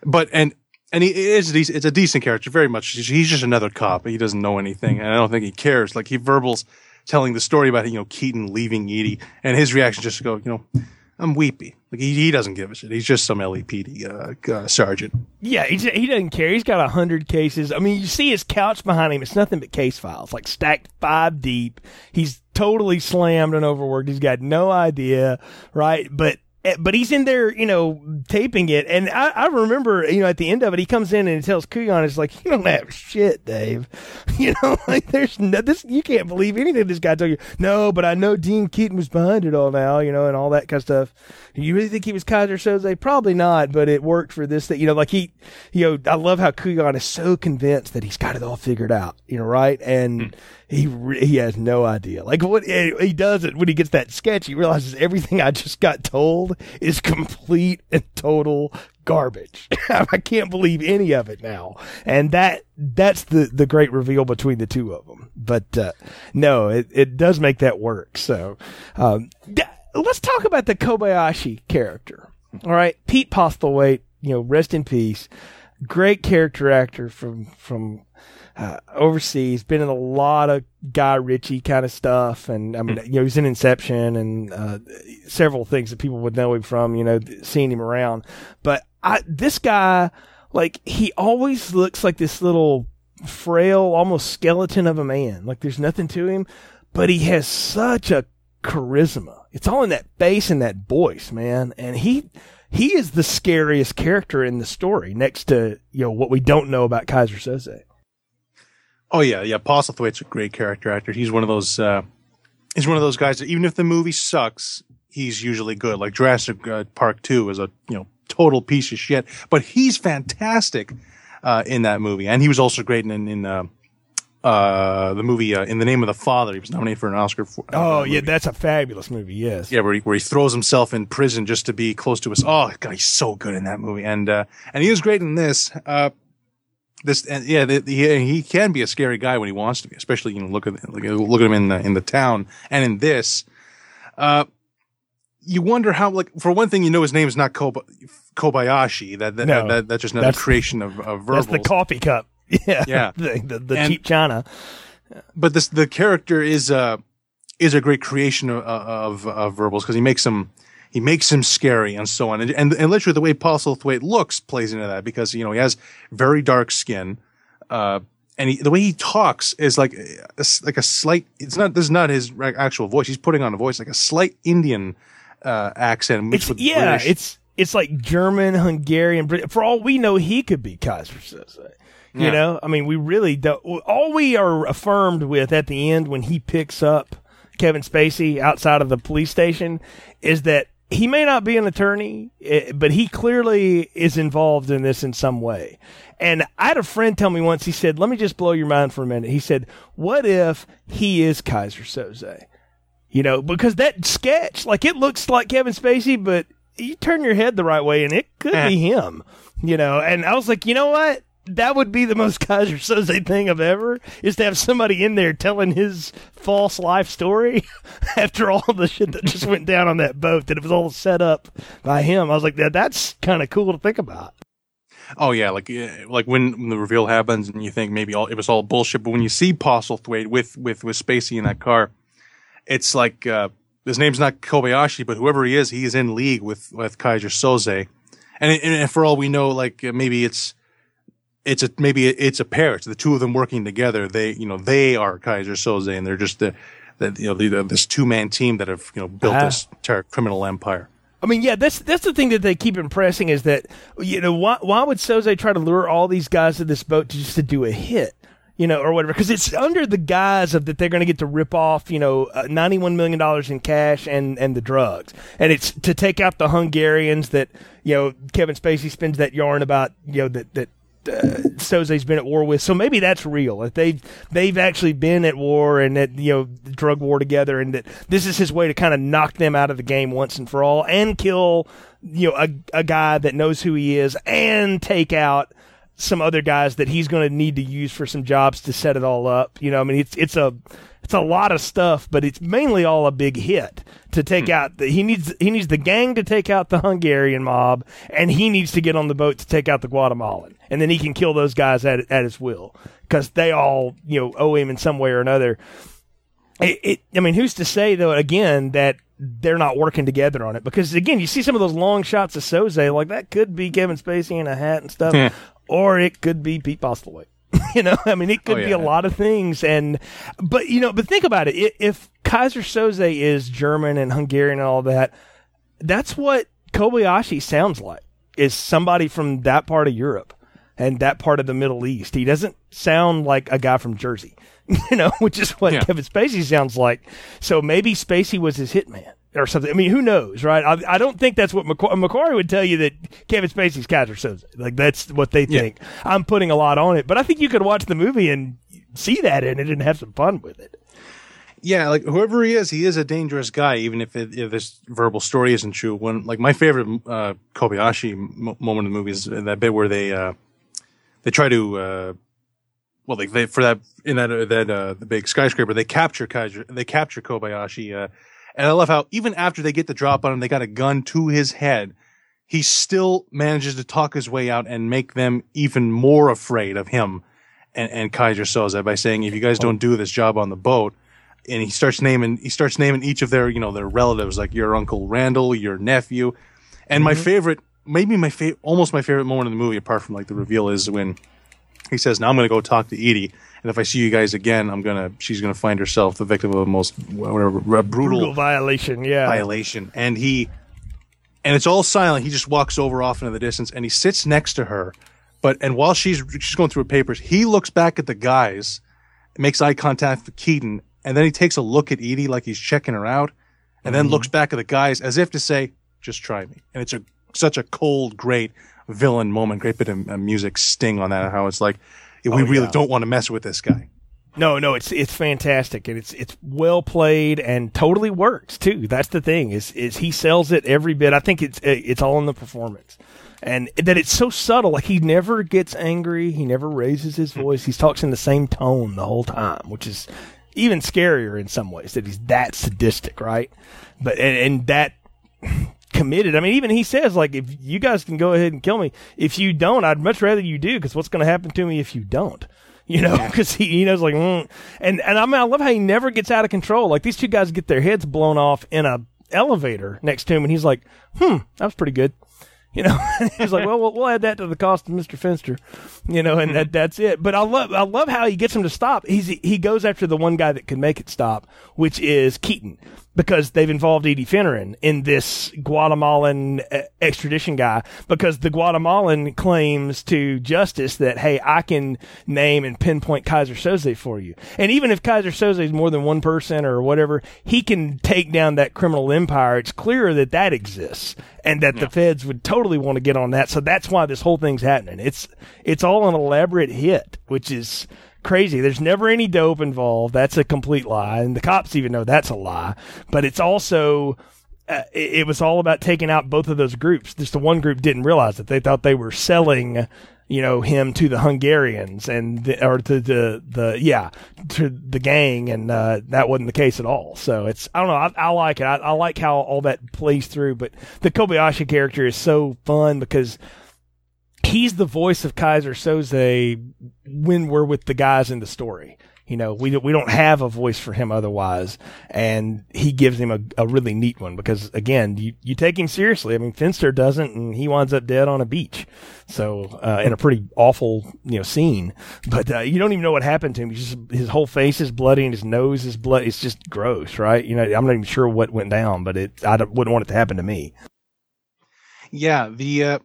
But and and he is it's a decent character very much. He's just another cop. He doesn't know anything, and I don't think he cares. Like he verbals telling the story about you know Keaton leaving Edie, and his reaction just to go you know I'm weepy. Like he, he doesn't give a shit. He's just some LAPD uh, uh, sergeant. Yeah, he's, he doesn't care. He's got a hundred cases. I mean, you see his couch behind him. It's nothing but case files, like stacked five deep. He's totally slammed and overworked. He's got no idea, right? But Eh, but he's in there, you know, taping it. And I, I remember, you know, at the end of it, he comes in and tells Kujan, it's like, you don't have shit, Dave. You know, like there's no, this, you can't believe anything this guy told you. No, but I know Dean Keaton was behind it all now, you know, and all that kind of stuff. You really think he was Keyser Söze? Probably not, but it worked for this thing. You know, like he, you know, I love how Kujan is so convinced that he's got it all figured out, you know, right? And he re- he has no idea. Like what eh, he does it when he gets that sketch, he realizes everything I just got told is complete and total garbage. I can't believe any of it now. And that that's the the great reveal between the two of them. But uh, no, it it does make that work. So um, let's talk about the Kobayashi character. All right, Pete Postlethwaite, you know, rest in peace. Great character actor from from uh, overseas. Been in a lot of Guy Ritchie kind of stuff, and I mean, you know, he's in Inception and uh, several things that people would know him from. You know, seeing him around. But I, this guy, like, he always looks like this little frail, almost skeleton of a man. Like there's nothing to him, but he has such a charisma. It's all in that face and that voice, man. And he he is the scariest character in the story, next to you know what we don't know about Keyser Söze. Oh yeah, yeah. Paul Postlethwaite's a great character actor. He's one of those. Uh, he's one of those guys that even if the movie sucks, he's usually good. Like Jurassic uh, Park Two is a you know total piece of shit, but he's fantastic uh, in that movie, and he was also great in in uh, uh, the movie uh, In the Name of the Father. He was nominated for an Oscar. For, oh yeah, that's a fabulous movie. Yes. Yeah, where he, where he throws himself in prison just to be close to us. Oh God, he's so good in that movie, and uh, and he was great in this. Uh, this and yeah, the, the, he can be a scary guy when he wants to be, especially you know look at look, look at him in the in the town and in this. Uh, you wonder how like for one thing you know his name is not Kob- Kobayashi that, that, No. that that's just another creation of, of verbals. That's the coffee cup. Yeah. Yeah. the the, the And- cheap china. but this the character is uh is a great creation of of, of verbals because he makes him he makes him scary and so on and and, and literally the way Paul Postlethwaite looks plays into that because you know he has very dark skin uh and he, the way he talks is like a, s- like a slight it's not this is not his actual voice he's putting on a voice like a slight Indian uh accent It's with yeah, British. it's it's like German, Hungarian. For all we know, he could be Keyser. You Yeah. know, I mean, we really don't. All we are affirmed with at the end when he picks up Kevin Spacey outside of the police station is that he may not be an attorney, eh, but he clearly is involved in this in some way. And I had a friend tell me once. He said, "Let me just blow your mind for a minute." He said, "What if he is Keyser Söze?" You know, because that sketch, like it looks like Kevin Spacey, but you turn your head the right way and it could be him. You know, and I was like, you know what? That would be the most Keyser Söze thing of ever is to have somebody in there telling his false life story after all the shit that just went down on that boat that it was all set up by him. I was like, that that's kind of cool to think about. Oh yeah, like like when, when the reveal happens and you think maybe all it was all bullshit, but when you see Postlethwaite with with with Spacey in that car, it's like uh, his name's not Kobayashi, but whoever he is, he is in league with with Keyser Söze, and, and for all we know, like uh, maybe it's it's a maybe it's a pair. It's the two of them working together. They you know they are Keyser Söze, and they're just the. the you know, the, this two-man team that have you know built Ah. this ter- criminal empire. I mean, yeah, that's that's the thing that they keep impressing is that you know why why would Söze try to lure all these guys to this boat to just to do a hit, you know, or whatever? Because it's under the guise of that they're going to get to rip off, you know, uh, ninety one million dollars in cash and and the drugs, and it's to take out the Hungarians that you know Kevin Spacey spins that yarn about, you know that that. Uh, Söze's been at war with, so maybe that's real. That they've they've actually been at war and that you know the drug war together, and that this is his way to kind of knock them out of the game once and for all, and kill you know a, a guy that knows who he is, and take out some other guys that he's going to need to use for some jobs to set it all up. You know, I mean, it's it's a it's a lot of stuff, but it's mainly all a big hit to take out. The, he needs he needs the gang to take out the Hungarian mob, and he needs to get on the boat to take out the Guatemalan, and then he can kill those guys at at his will because they all you know owe him in some way or another. It, it, I mean, who's to say though? Again, that they're not working together on it because again, you see some of those long shots of Söze, like that could be Kevin Spacey in a hat and stuff, Yeah. or it could be Pete Postlethwaite. you know, I mean, it could Oh, be a lot of things, and but you know, but think about it. If Keyser Söze is German and Hungarian and all that, that's what Kobayashi sounds like. Is somebody from that part of Europe and that part of the Middle East. He doesn't sound like a guy from Jersey, you know, which is what Yeah. Kevin Spacey sounds like. So maybe Spacey was his hitman or something. I mean, who knows, right? I, I don't think that's what McQu- McQuarrie would tell you that Kevin Spacey's Keyser Söze. Like that's what they Yeah. think. I'm putting a lot on it, but I think you could watch the movie and see that in it and have some fun with it. Yeah, like whoever he is, he is a dangerous guy. Even if it, if this verbal story isn't true. When like my favorite uh, Kobayashi m- moment in the movie is that bit where they uh, they try to uh, well they, they for that in that uh, that uh, the big skyscraper they capture Keyser they capture Kobayashi uh, and I love how even after they get the drop on him they got a gun to his head he still manages to talk his way out and make them even more afraid of him. And, and Keyser that by saying if you guys don't do this job on the boat and he starts naming he starts naming each of their you know their relatives like your uncle Randall, your nephew, and my favorite maybe my favorite almost my favorite moment in the movie apart from like the reveal is when he says, "Now I'm going to go talk to Edie, and if I see you guys again, I'm gonna she's going to find herself the victim of the most whatever brutal, Brutal violation. Yeah. violation." And he and it's all silent. He just walks over off into the distance, and he sits next to her. But and while she's she's going through her papers, he looks back at the guys, makes eye contact with Keaton, and then he takes a look at Edie like he's checking her out, and then mm-hmm. looks back at the guys as if to say, "Just try me." And it's a such a cold, great villain moment, great bit of uh, music sting on that. How it's like we Oh, really don't want to mess with this guy. No, no, it's it's fantastic and it's it's well played and totally works too. That's the thing is is he sells it every bit. I think it's it's all in the performance. And that it's so subtle, like he never gets angry, he never raises his voice. He talks in the same tone the whole time, which is even scarier in some ways that he's that sadistic, right? But and, and that committed. I mean, even he says like, if you guys can go ahead and kill me, if you don't, I'd much rather you do because what's going to happen to me if you don't? You know, because he, he knows like, mm. and and I mean, I love how he never gets out of control. Like these two guys get their heads blown off in a elevator next to him, and he's like, hmm, that was pretty good. You know, he's like, well, well, we'll add that to the cost of Mr. Fenster, you know, and that, that's it. But I love, I love how he gets him to stop. He's, he goes after the one guy that can make it stop, which is Keaton, because they've involved Edie Finneran in this Guatemalan uh, extradition guy, because the Guatemalan claims to justice that, hey, I can name and pinpoint Keyser Söze for you. And even if Keyser Söze is more than one person or whatever, he can take down that criminal empire. It's clear that that exists and that the feds would totally want to get on that. So that's why this whole thing's happening. It's it's all an elaborate hit, which is crazy. There's never any dope involved. That's a complete lie, and the cops even know that's a lie. But it's also uh, it, it was all about taking out both of those groups. Just the one group didn't realize it. They thought they were selling you know him to the Hungarians and the, or to the the yeah to the gang and uh, that wasn't the case at all. So it's I don't know I, I like it I, I like how all that plays through. But the Kobayashi character is so fun because he's the voice of Keyser Söze when we're with the guys in the story. You know, we we don't have a voice for him otherwise, and he gives him a, a really neat one because again, you, you take him seriously. I mean, Fenster doesn't, and he winds up dead on a beach, so uh, in a pretty awful you know scene. But uh, you don't even know what happened to him. Just his whole face is bloody and his nose is bloody. It's just gross, right? You know, I'm not even sure what went down, but it I wouldn't want it to happen to me. Yeah, the uh,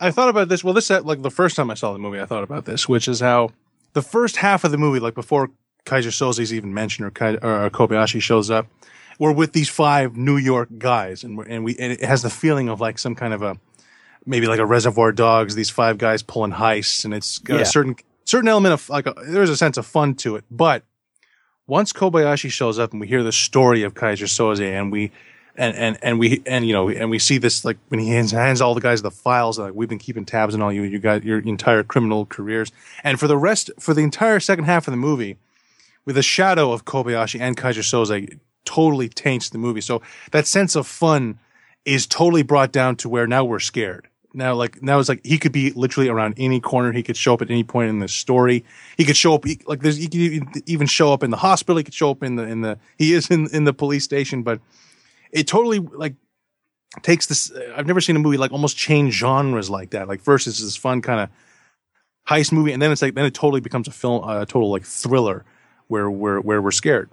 I thought about this. Well, this uh, like the first time I saw the movie, I thought about this, which is how the first half of the movie, like before Keyser Söze is even mentioned or, Kai, or Kobayashi shows up, we're with these five New York guys, and we're, and we and it has the feeling of like some kind of a maybe like a Reservoir Dogs. These five guys pulling heists, and it's got Yeah. a certain certain element of like a, there's a sense of fun to it, but once Kobayashi shows up and we hear the story of Keyser Söze and we and and and we and you know and we see this like when he hands, hands all the guys the files like we've been keeping tabs on all you you got your entire criminal careers. And for the rest for the entire second half of the movie with the shadow of Kobayashi and Keyser Söze totally taints the movie. So that sense of fun is totally brought down to where now we're scared. Now like now it's like he could be literally around any corner. He could show up at any point in the story. He could show up he, like there's he could even show up in the hospital. He could show up in the in the he is in in the police station but it totally like takes this uh, i've never seen a movie like almost change genres like that like first it's this fun kind of heist movie and then it's like then it totally becomes a film a total like thriller where we're where we're scared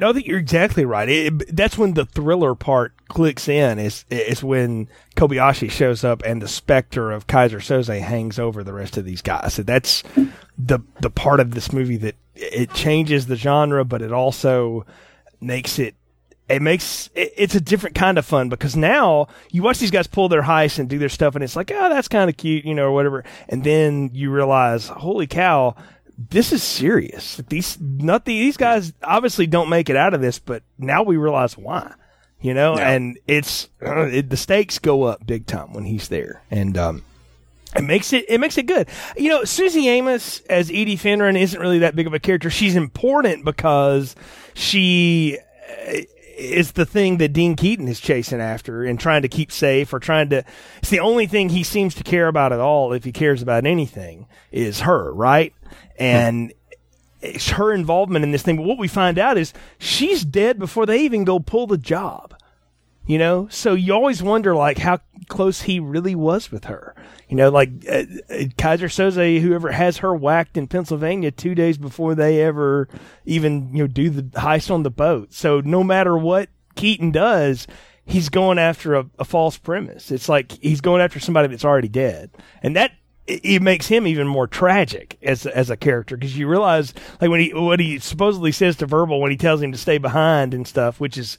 No, that you're exactly right. It, that's when the thriller part clicks in. Is is when Kobayashi shows up and the specter of Keyser Söze hangs over the rest of these guys. So that's the the part of this movie that it changes the genre, but it also makes it. It makes it, it's a different kind of fun because now you watch these guys pull their heists and do their stuff, and it's like, oh, that's kind of cute, you know, or whatever. And then you realize, holy cow, this is serious. These not the, these guys obviously don't make it out of this, but now we realize why. You know, Yeah. and it's uh, it, the stakes go up big time when he's there, and um, it makes it it makes it good. You know, Suzy Amis as Edie Finneran isn't really that big of a character. She's important because she uh, is the thing that Dean Keaton is chasing after and trying to keep safe or trying to. It's the only thing he seems to care about at all, if he cares about anything, is her, right? And it's her involvement in this thing. But what we find out is she's dead before they even go pull the job. You know. So you always wonder like how close he really was with her. You know, like uh, uh, Keyser Söze, whoever has her whacked in Pennsylvania two days before they ever even you know do the heist on the boat. So no matter what Keaton does, he's going after a, a false premise. It's like he's going after somebody that's already dead, and that it, it makes him even more tragic as as a character because you realize like when he what he supposedly says to Verbal when he tells him to stay behind and stuff, which is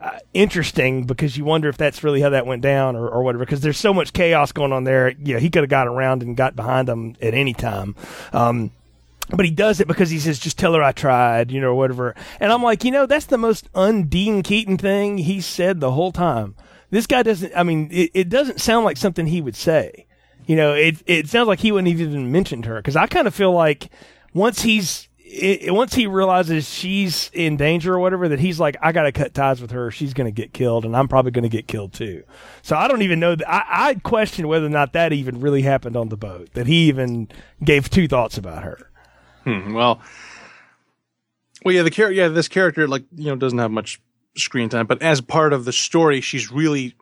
uh, interesting because you wonder if that's really how that went down or, or whatever. Because there's so much chaos going on there. Yeah, he could have got around and got behind them at any time. Um, but he does it because he says, "Just tell her I tried," you know, or whatever. And I'm like, you know, that's the most undean Keaton thing he said the whole time. This guy doesn't. I mean, it, it doesn't sound like something he would say. You know, it it sounds like he wouldn't even mentioned her because I kind of feel like once he's it, once he realizes she's in danger or whatever, that he's like, I got to cut ties with her. She's going to get killed, and I'm probably going to get killed too. So I don't even know. That, I, I question whether or not that even really happened on the boat. That he even gave two thoughts about her. Hmm, well, well, yeah, the character, yeah, this character, like you know, doesn't have much screen time, but as part of the story, she's really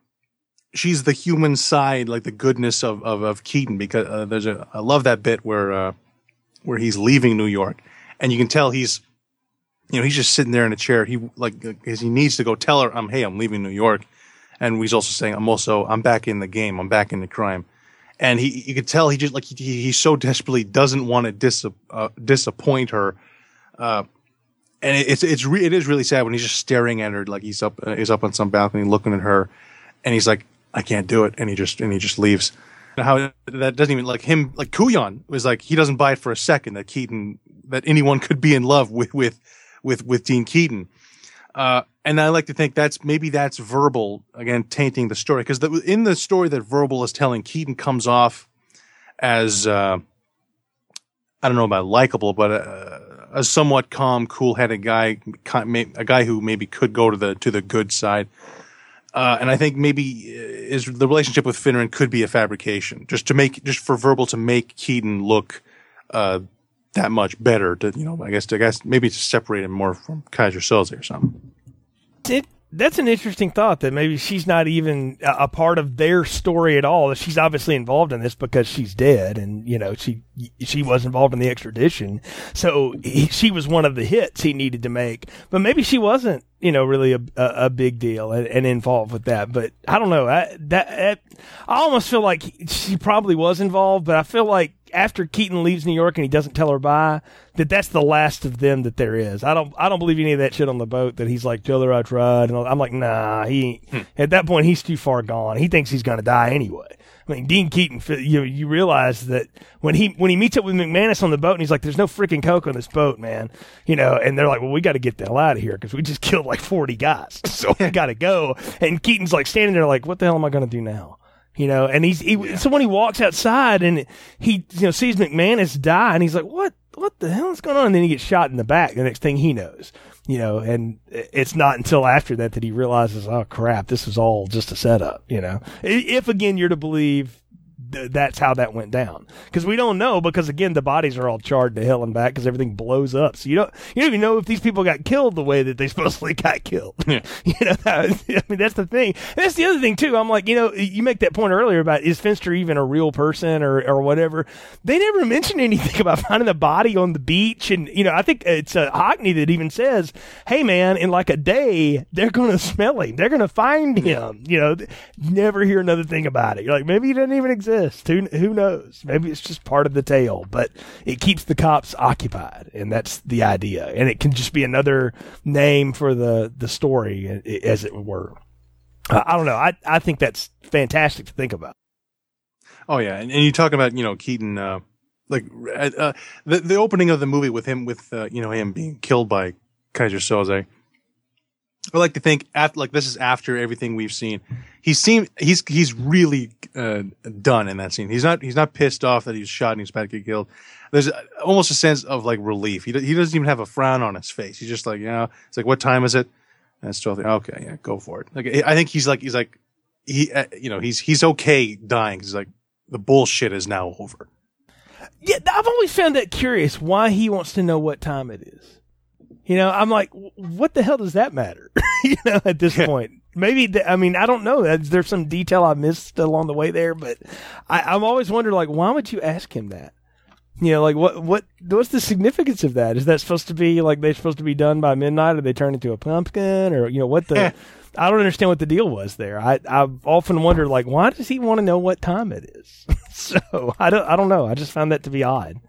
she's the human side, like the goodness of of, of Keaton. Because uh, there's a, I love that bit where uh, where he's leaving New York, and you can tell he's, you know, he's just sitting there in a chair. He like because he needs to go tell her, "I'm hey, I'm leaving New York," and he's also saying, "I'm also I'm back in the game. I'm back in the crime." And he, you could tell he just like he, he so desperately doesn't want to dis, uh, disappoint her. Uh, and it, it's it's re- it is really sad when he's just staring at her like he's up uh, he's up on some balcony looking at her, and he's like, I can't do it, and he just and he just leaves. How that doesn't even like him like Kujan was like he doesn't buy it for a second that Keaton that anyone could be in love with with with with Dean Keaton. Uh, and I like to think that's maybe that's verbal again tainting the story because in the story that verbal is telling, Keaton comes off as uh, I don't know about likable, but uh, a somewhat calm, cool-headed guy, a guy who maybe could go to the to the good side. Uh, and I think maybe uh, is the relationship with Finneran could be a fabrication, just to make just for verbal to make Keaton look uh, that much better. To you know, I guess I guess maybe to separate him more from Keyser Söze or something. It that's an interesting thought that maybe she's not even a part of their story at all. She's obviously involved in this because she's dead, and you know she she was involved in the extradition, so he, she was one of the hits he needed to make. But maybe she wasn't, you know, really a a, a big deal and, and, involved with that. But I don't know. I, that I almost feel like she probably was involved, but I feel like after Keaton leaves New York and he doesn't tell her bye, that that's the last of them that there is. I don't I don't believe any of that shit on the boat that he's like tell her I tried and I'm like nah he hmm. at that point he's too far gone. He thinks he's gonna die anyway. I mean, Dean Keaton, you you realize that when he when he meets up with McManus on the boat, and he's like, "There's no freaking coke on this boat, man," you know, and they're like, "Well, we got to get the hell out of here because we just killed like 40 guys, so we got to go." And Keaton's like standing there, like, "What the hell am I going to do now?" you know, and he's he, yeah. so when he walks outside and he you know sees McManus die, and he's like, "What? What the hell is going on?" And then he gets shot in the back. The next thing he knows, you know, and it's not until after that that he realizes, "Oh crap, this is all just a setup." You know, if again you're to believe th- that's how that went down. Because we don't know because again the bodies are all charred to hell and back because everything blows up. So you don't you don't even know if these people got killed the way that they supposedly got killed. Yeah. you know, I mean that's the thing. And that's the other thing too. I'm like, you know, you make that point earlier about is Fenster even a real person or or whatever. They never mention anything about finding the body on the beach, and you know, I think it's uh, Hockney that even says, "Hey man, in like a day they're going to smell him. They're going to find him." You know, never hear another thing about it. You're like, maybe he doesn't even exist Who who knows? Maybe it's just part of the tale, but it keeps the cops occupied, and that's the idea. And it can just be another name for the the story, as it were. Uh, I don't know. I I think that's fantastic to think about. Oh yeah, and, and you talk about you know Keaton, uh, like uh, uh, the the opening of the movie with him with uh, you know him being killed by Keyser Söze. I like to think like this is after everything we've seen. He seemed he's he's really uh, done in that scene. He's not he's not pissed off that he's shot and he's about to get killed. There's almost a sense of like relief. He he doesn't even have a frown on his face. He's just like you know it's like what time is it? And it's twelve. Okay, yeah, go for it. Like I think he's like he's like he uh, you know he's he's okay dying. He's like the bullshit is now over. Yeah, I've always found that curious why he wants to know what time it is. You know, I'm like, what the hell does that matter? you know, at this point, maybe th- I mean I don't know. There's some detail I missed along the way there, but I, I'm always wondering like why would you ask him that? You know, like what what what's the significance of that? Is that supposed to be like they're supposed to be done by midnight, or they turn into a pumpkin, or you know what the? I don't understand what the deal was there. I I've often wondered like why does he want to know what time it is? so I don't I don't know. I just found that to be odd.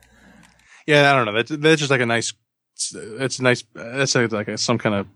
Yeah, I don't know. That's that's just like a nice. It's nice. That's like a, some kind of.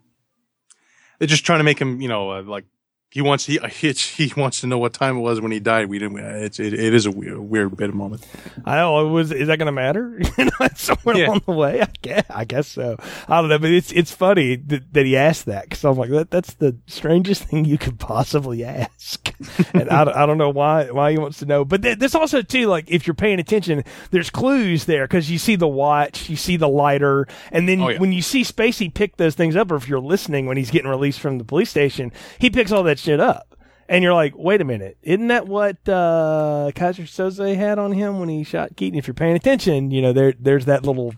They're just trying to make him, you know, uh, like he wants he he he wants to know what time it was when he died. We didn't. It's it, it is a weird, weird bit of moment. I know. Was is that going to matter? somewhere yeah. along the way. I guess, I guess so. I don't know, but it's it's funny that, that he asked that because I'm like that. That's the strangest thing you could possibly ask, and I, I don't know why why he wants to know. But th- this also too, like if you're paying attention, there's clues there because you see the watch, you see the lighter, and then oh, yeah. when you see Spacey pick those things up, or if you're listening when he's getting released from the police station, he picks all that shit up. And you're like, wait a minute, isn't that what uh, Keyser Söze had on him when he shot Keaton? If you're paying attention, you know there there's that little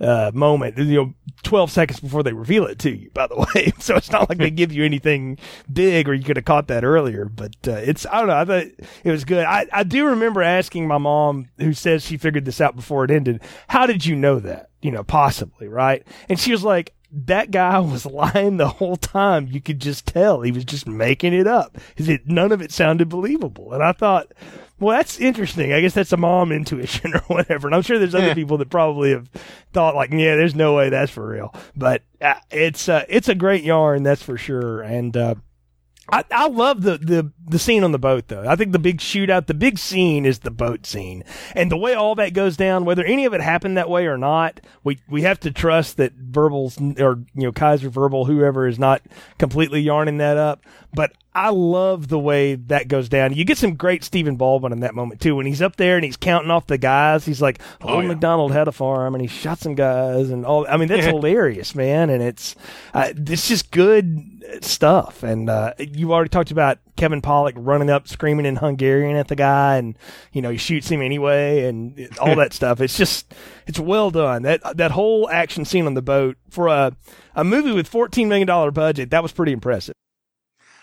uh, moment, you know, 12 seconds before they reveal it to you, by the way. So it's not like they give you anything big or you could have caught that earlier, but, uh, it's, I don't know. I thought it was good. I, I do remember asking my mom, who says she figured this out before it ended, how did you know that? You know, possibly, right? And she was like, that guy was lying the whole time. You could just tell he was just making it up. It, none of it sounded believable. And I thought, well, that's interesting. I guess that's a mom intuition or whatever. And I'm sure there's other yeah. people that probably have thought like, yeah, there's no way that's for real. But uh, it's uh, it's a great yarn, that's for sure. And uh, I, I love the, the, the scene on the boat though. I think the big shootout, the big scene is the boat scene. And the way all that goes down, whether any of it happened that way or not, we, we have to trust that Verbals or, you know, Keyser Verbal, whoever is not completely yarning that up. But I love the way that goes down. You get some great Stephen Baldwin in that moment too. When he's up there and he's counting off the guys, he's like, "Oh, oh yeah. McDonald had a farm and he shot some guys and all." I mean, that's hilarious, man. And it's uh, it's just good stuff. And uh, you already talked about Kevin Pollak running up, screaming in Hungarian at the guy, and you know he shoots him anyway, and all that stuff. It's just it's well done. That that whole action scene on the boat for a a movie with fourteen million dollar budget, that was pretty impressive.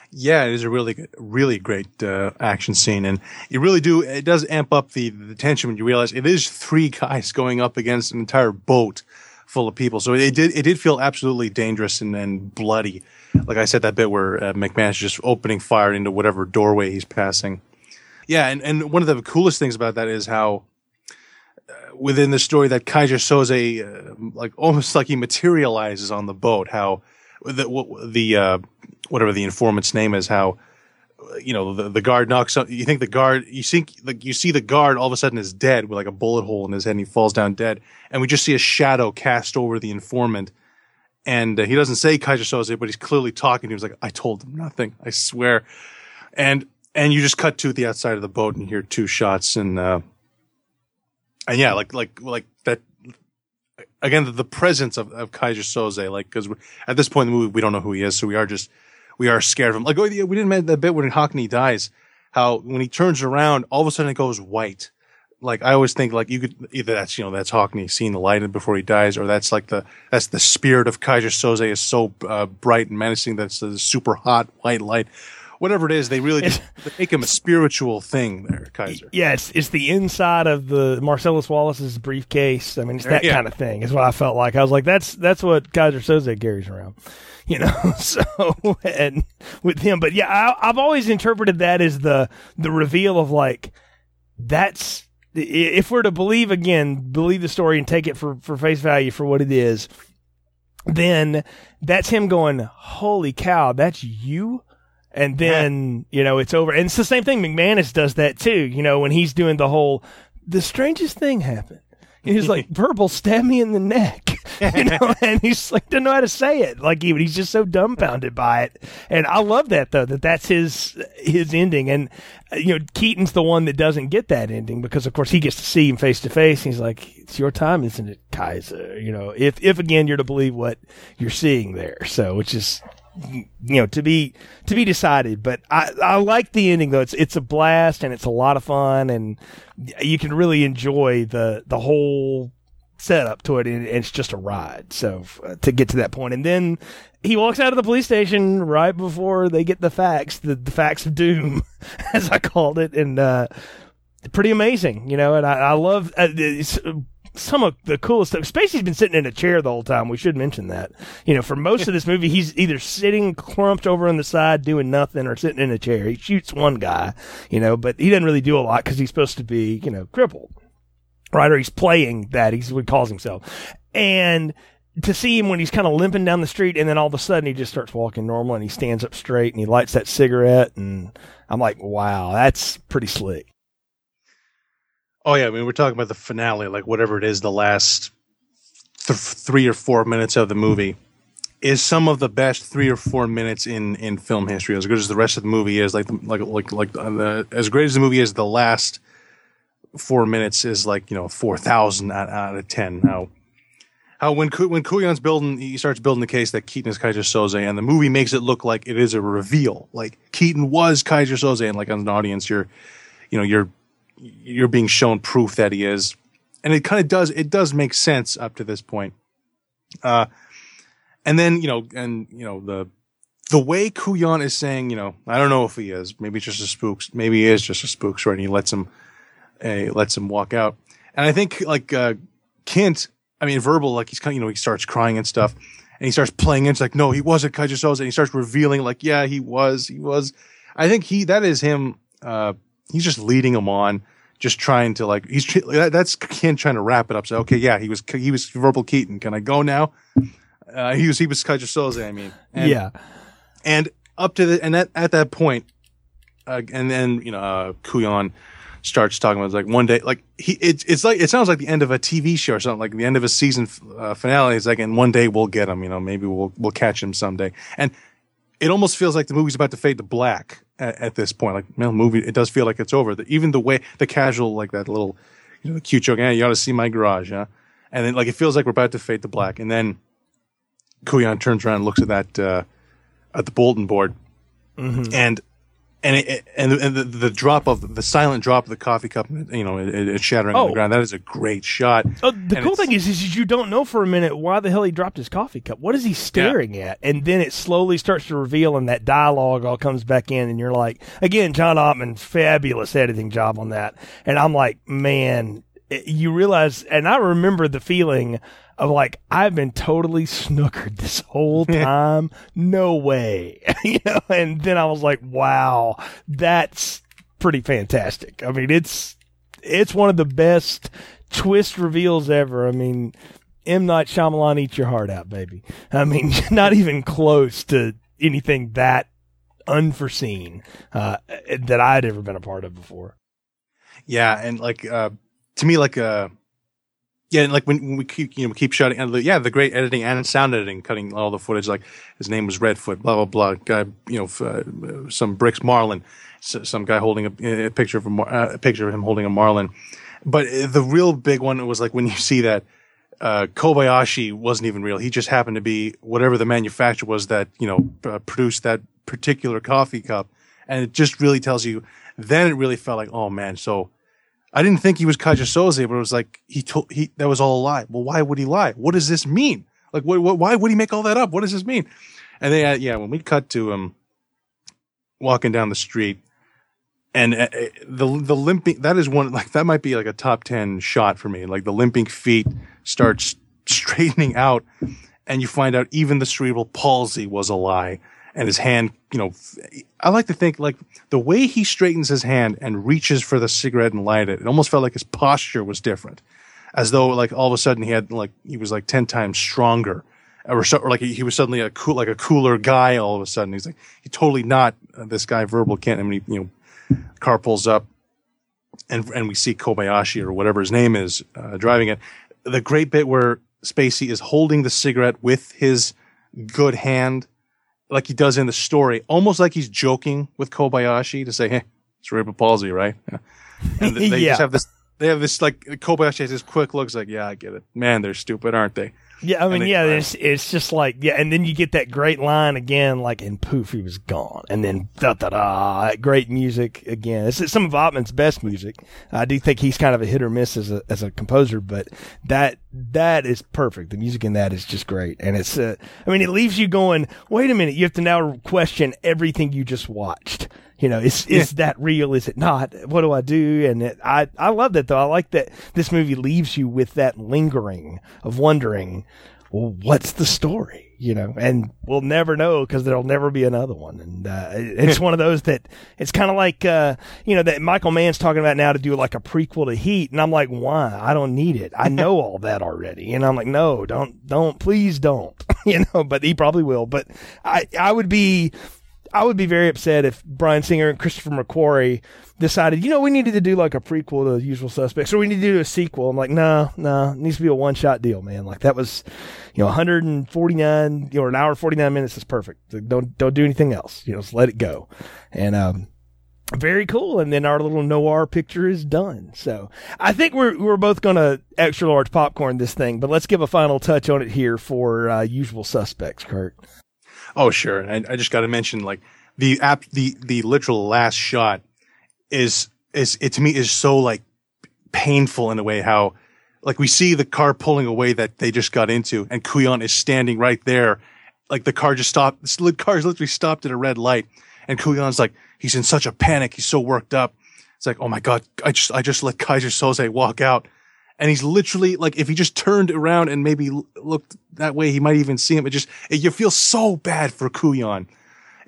Yeah, it is a really, really great uh, action scene, and you really do. It does amp up the the tension when you realize it is three guys going up against an entire boat full of people. So it did it did feel absolutely dangerous and, and bloody. Like I said, that bit where uh, McManus is just opening fire into whatever doorway he's passing. Yeah, and, and one of the coolest things about that is how uh, within the story that Keyser Söze, uh, like almost like he materializes on the boat. How the the uh, whatever the informant's name is, how you know the, the guard knocks up you think the guard you think like you see the guard all of a sudden is dead with like a bullet hole in his head and he falls down dead. And we just see a shadow cast over the informant. And uh, he doesn't say Keyser Söze but he's clearly talking to him. He's like I told him nothing I swear. And and you just cut to the outside of the boat and hear two shots and uh and yeah like like like that again the, the presence of, of Keyser Söze like because at this point in the movie we don't know who he is. So we are just we are scared of him. Like, oh, yeah, we didn't mention that bit when Hockney dies, how when he turns around, all of a sudden it goes white. Like, I always think like you could either that's, you know, that's Hockney seeing the light before he dies, or that's like the, that's the spirit of Keyser Söze is so uh, bright and menacing that's a super hot white light whatever it is, they really just make him a spiritual thing there, Keyser. Yeah, it's, it's the inside of the Marcellus Wallace's briefcase. I mean, it's that yeah. kind of thing is what I felt like. I was like, that's, that's what Keyser Söze carries around you know. So and with him, but yeah, I, I've always interpreted that as the the reveal of like that's if we're to believe again, believe the story and take it for for face value for what it is, then that's him going, "Holy cow, that's you." And then, you know, it's over. And it's the same thing. McManus does that too. You know, when he's doing the whole, the strangest thing happened. He's like, verbal, stab me in the neck. you know, and he's like, doesn't know how to say it. Like, he, he's just so dumbfounded by it. And I love that, though, that that's his, his ending. And, uh, you know, Keaton's the one that doesn't get that ending because, of course, he gets to see him face to face. He's like, it's your time, isn't it, Keyser?" You know, if, if again, you're to believe what you're seeing there. So, which is, you know to be to be decided but i i like the ending though it's it's a blast and it's a lot of fun and you can really enjoy the the whole setup to it, and it's just a ride. So uh, to get to that point, and then he walks out of the police station right before they get the facts, the, the facts of doom, as I called it, and uh, pretty amazing, you know. And I, I love uh, some of the coolest stuff. Spacey's been sitting in a chair the whole time. We should mention that. You know, for most of this movie, he's either sitting clumped over on the side doing nothing or sitting in a chair. He shoots one guy, you know, but he doesn't really do a lot because he's supposed to be, you know, crippled right? Or he's playing that. He's what he calls himself. And to see him when he's kind of limping down the street and then all of a sudden he just starts walking normal and he stands up straight and he lights that cigarette and I'm like, wow, that's pretty slick. Oh yeah, I mean we're talking about the finale, like whatever it is, the last th- three or four minutes of the movie is some of the best three or four minutes in in film history. As good as the rest of the movie is, like like like like uh, the, as great as the movie is, the last four minutes is like you know four thousand out, out of ten. How how when when Kujan's building, he starts building the case that Keaton is Keyser Söze, and the movie makes it look like it is a reveal, like Keaton was Keyser Söze, and like as an audience, you're you know you're you're being shown proof that he is, and it kind of does it does make sense up to this point. Uh, and then you know, and you know the the way Kujan is saying, you know, I don't know if he is, maybe just a spooks, maybe he is just a spooks, right? And he lets him uh, lets him walk out. And I think like uh, Kint, I mean, verbal, like he's kind, of, you know, he starts crying and stuff, and he starts playing. It's like, no, he wasn't Keyser Söze, and he starts revealing, like, yeah, he was, he was. I think he that is him. Uh, he's just leading him on, just trying to like he's that's Kint trying to wrap it up. So okay, yeah, he was he was verbal Keaton. Can I go now? Uh, he was he was Keyser Söze. I mean, and, yeah, and up to the and at, at that point, uh, and then you know uh, Kujan starts talking about like one day, like he, it, it's like, it sounds like the end of a TV show or something, like the end of a season uh, finale. It's like, and one day we'll get him, you know, maybe we'll, we'll catch him someday. And it almost feels like the movie's about to fade to black at, at this point. Like, you know, movie, it does feel like it's over. The, even the way, the casual, like that little, you know, the cute joke, yeah, you ought to see my garage, huh? And then like, it feels like we're about to fade to black. And then Kujan turns around and looks at that, uh, at the bulletin board. Mm-hmm. And and it, and, the, and the, the, drop of the silent drop of the coffee cup, you know, it, it's shattering oh. on the oh. ground. That is a great shot. Oh, the and cool thing is, is you don't know for a minute why the hell he dropped his coffee cup. What is he staring yeah. at? And then it slowly starts to reveal, and that dialogue all comes back in, and you're like, again, John Ottman, fabulous editing job on that. And I'm like, man, you realize, and I remember the feeling of like I've been totally snookered this whole time. no way, you know. And then I was like, wow, that's pretty fantastic. I mean, it's it's one of the best twist reveals ever. I mean, M Night Shyamalan, eat your heart out, baby. I mean, not even close to anything that unforeseen uh, that I'd ever been a part of before. Yeah, and like uh, to me, like uh, yeah, like when we keep, you know, we keep shouting, and the, yeah, the great editing and sound editing, cutting all the footage. Like his name was Redfoot, blah blah blah. Guy, you know, uh, some bricks Marlin, some guy holding a, a picture of a, uh, a, picture of him holding a Marlin. But uh, the real big one was like when you see that uh, Kobayashi wasn't even real. He just happened to be whatever the manufacturer was that you know produced that particular coffee cup, and it just really tells you. Then it really felt like, oh man, so I didn't think he was Keyser but it was like he told he that was all a lie. Well, why would he lie? What does this mean? Like, what, what, why would he make all that up? What does this mean? And then, uh, yeah, when we cut to him walking down the street, and uh, uh, the the limping that is one like that might be like a top ten shot for me. Like the limping feet starts straightening out, and you find out even the cerebral palsy was a lie and his hand, you know, I like to think like the way he straightens his hand and reaches for the cigarette and light it, it almost felt like his posture was different. As though like all of a sudden he had like, he was like 10 times stronger or, so, or like he, he, was suddenly a cool, like a cooler guy all of a sudden. He's like, he totally not uh, this guy verbal can't, I mean, he, you know, car pulls up and, and we see Kobayashi or whatever his name is, uh, driving it. The great bit where Spacey is holding the cigarette with his good hand like he does in the story, almost like he's joking with Kobayashi to say, "Hey, it's cerebral palsy, right?" Yeah. And they yeah. just have this. They have this like Kobayashi has this quick looks like, "Yeah, I get it. Man, they're stupid, aren't they?" Yeah, I mean, yeah, it's it's just like yeah, and then you get that great line again, like and poof, he was gone, and then da da da, great music again. It's, it's some of Ottman's best music. I do think he's kind of a hit or miss as a as a composer, but that that is perfect. The music in that is just great, and it's uh, I mean, it leaves you going, wait a minute, you have to now question everything you just watched. You know, is is that real? Is it not? What do I do? And it, I I love that though. I like that this movie leaves you with that lingering of wondering, well, what's the story? You know, and we'll never know because there'll never be another one. And uh, it's one of those that it's kind of like uh, you know that Michael Mann's talking about now to do like a prequel to Heat, and I'm like, why? I don't need it. I know all that already. And I'm like, no, don't, don't, please don't. you know, but he probably will. But I I would be I would be very upset if Bryan Singer and Christopher McQuarrie decided, you know, we needed to do like a prequel to Usual Suspects, or we need to do a sequel. I'm like, no, no, it needs to be a one shot deal, man. Like that was, you know, 149, you know, an hour 49 minutes is perfect. Like, Don't don't do anything else. You know, just let it go. And um, very cool. And then our little noir picture is done. So I think we're we're both gonna extra large popcorn this thing, but let's give a final touch on it here for uh, Usual Suspects, Kurt. Oh, sure. And I, I just got to mention, like the app, the the literal last shot is is it to me is so like painful in a way. How like we see the car pulling away that they just got into, and Kujan is standing right there, like the car just stopped. The car is literally stopped at a red light, and Kujan's like he's in such a panic, he's so worked up. It's like, oh my god, I just I just let Keyser Söze walk out. And he's literally like, if he just turned around and maybe looked that way, he might even see him. It just, it, you feel so bad for it, and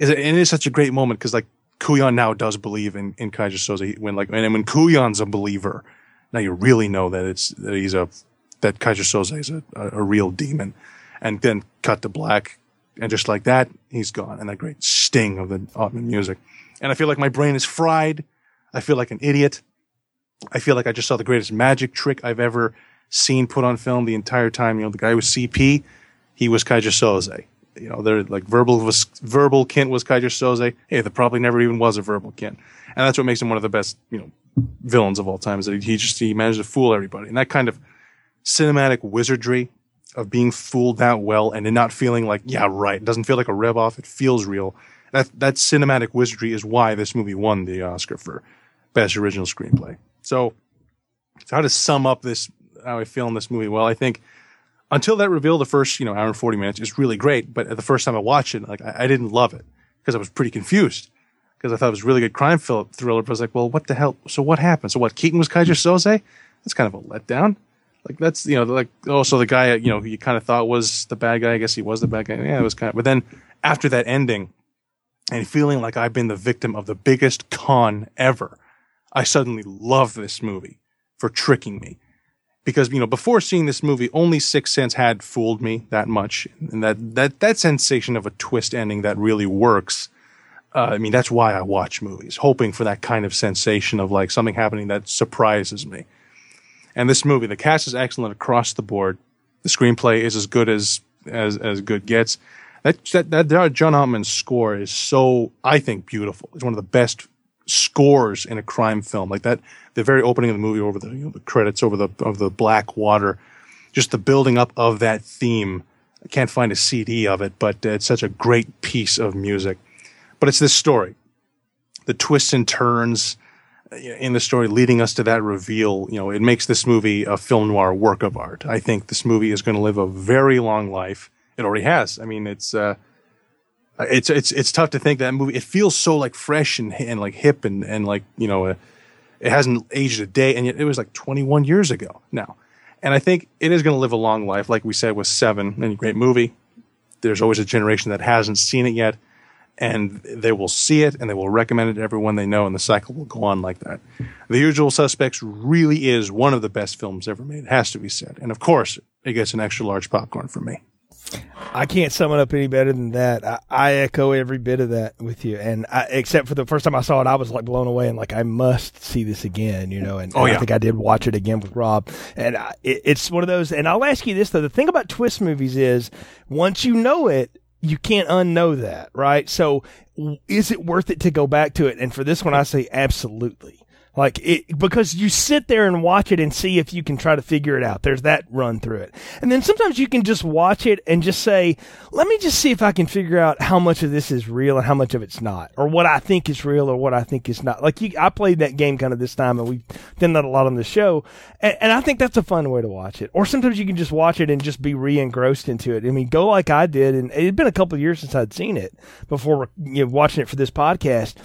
it is such a great moment because like Kujan now does believe in, in Keyser Söze when like, and when Kujan's a believer, now you really know that it's, that he's a, that Keyser Söze is a, a, a real demon. And then cut to black. And just like that, he's gone. And that great sting of the Ottman music. And I feel like my brain is fried. I feel like an idiot. I feel like I just saw the greatest magic trick I've ever seen put on film the entire time. You know, the guy was CP, he was Keyser Söze. You know, they're like verbal was verbal Kint was Keyser Söze. Hey, there probably never even was a verbal Kint, and that's what makes him one of the best you know villains of all time. Is that he just he managed to fool everybody, and that kind of cinematic wizardry of being fooled that well and then not feeling like yeah right, it doesn't feel like a rev off. It feels real. That that cinematic wizardry is why this movie won the Oscar for best original screenplay. So, so how to sum up this, how I feel in this movie? Well, I think until that reveal, the first, you know, hour and 40 minutes is really great. But the first time I watched it, like, I, I didn't love it because I was pretty confused because I thought it was really good crime thriller. But I was like, well, what the hell? So what happened? So what? Keaton was Keyser Söze? That's kind of a letdown. Like that's, you know, like, oh, so the guy, you know, you kind of thought was the bad guy. I guess he was the bad guy. Yeah, it was kind of, but then after that ending and feeling like I've been the victim of the biggest con ever, I suddenly love this movie for tricking me. Because, you know, before seeing this movie, only Sixth Sense had fooled me that much. And that, that, that sensation of a twist ending that really works. Uh, I mean, that's why I watch movies, hoping for that kind of sensation of like something happening that surprises me. And this movie, the cast is excellent across the board. The screenplay is as good as, as, as good gets. That, that, that John Ottman's score is so, I think, beautiful. It's one of the best scores in a crime film. Like that the very opening of the movie over the, you know, the credits over the of the black water just the building up of that theme. I can't find a cd of it but it's such a great piece of music. But it's this story. The twists and turns in the story leading us to that reveal you know it makes this movie a film noir work of art. I think this movie is going to live a very long life. It already has. I mean it's uh it's it's it's tough to think that movie. It feels so like fresh and and like hip and and like you know, uh, it hasn't aged a day, and yet it was like 21 years ago now. And I think it is going to live a long life, like we said with Seven, and great movie. There's always a generation that hasn't seen it yet, and they will see it and they will recommend it to everyone they know, and the cycle will go on like that. The Usual Suspects really is one of the best films ever made. It has to be said, and of course, it gets an extra large popcorn from me. I can't sum it up any better than that. I, I echo every bit of that with you, and I, except for the first time I saw it, I was like blown away and like I must see this again, you know. And, Oh, and yeah. I think I did watch it again with Rob, and I, it, it's one of those. And I'll ask you this though: the thing about twist movies is once you know it, you can't unknow that, right? So, is it worth it to go back to it? And for this one, I say absolutely. Like it, because you sit there and watch it and see if you can try to figure it out. There's that run through it. And then sometimes you can just watch it and just say, let me just see if I can figure out how much of this is real and how much of it's not, or what I think is real or what I think is not. Like you, I played that game kind of this time and we've done that a lot on the show. And, and I think that's a fun way to watch it. Or sometimes you can just watch it and just be re-engrossed into it. I mean, go like I did. And it had been a couple years since I'd seen it before you know, watching it for this podcast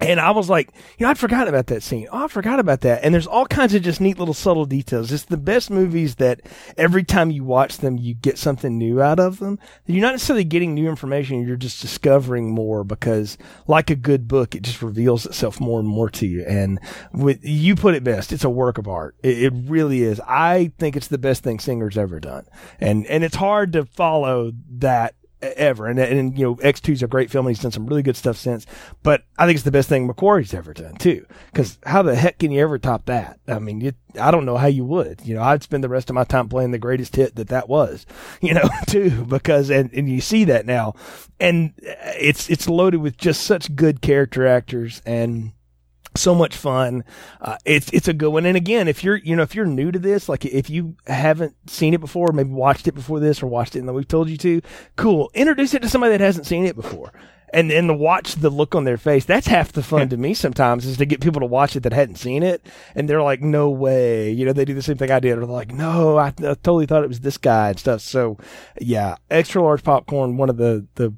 and I was like, you know, I'd forgotten about that scene. Oh, I forgot about that. And there's all kinds of just neat little subtle details. It's the best movies that every time you watch them, you get something new out of them. You're not necessarily getting new information. You're just discovering more because like a good book, it just reveals itself more and more to you. And with, you put it best. It's a work of art. It, it really is. I think it's the best thing Singer's ever done. And, and it's hard to follow that ever. And, and, you know, X2 is a great film and he's done some really good stuff since. But I think it's the best thing McQuarrie's ever done too. Cause how the heck can you ever top that? I mean, you, I don't know how you would. You know, I'd spend the rest of my time playing the greatest hit that that was, you know, too, because, and, and you see that now. And it's, it's loaded with just such good character actors and, so much fun. Uh, it's it's a good one. And again, if you're you know if you're new to this, like if you haven't seen it before, maybe watched it before this or watched it and we've told you to, cool. Introduce it to somebody that hasn't seen it before. And then to watch the look on their face, that's half the fun to me sometimes is to get people to watch it that hadn't seen it. And they're like, no way. You know, they do the same thing I did. Or they're like, no, I, I totally thought it was this guy and stuff. So yeah, extra large popcorn, one of the, the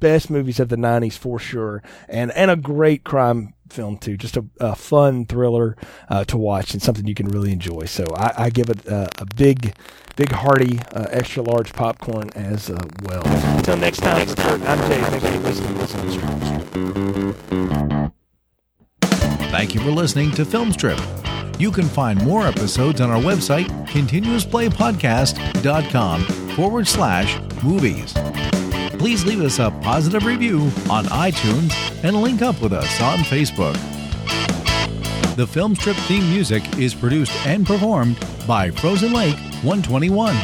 best movies of the 90s for sure. And and a great crime film too. Just a, a fun thriller uh, to watch and something you can really enjoy. So i, I give it a, a, big big hearty uh, extra large popcorn as uh, well. Until next time next time. I'm jay. Thank you for listening, listening thank you for listening to Film Strip you can find more episodes on our website continuousplaypodcast.com forward slash movies please leave us a positive review on iTunes and link up with us on Facebook. The Film Strip theme music is produced and performed by Frozen Lake 121.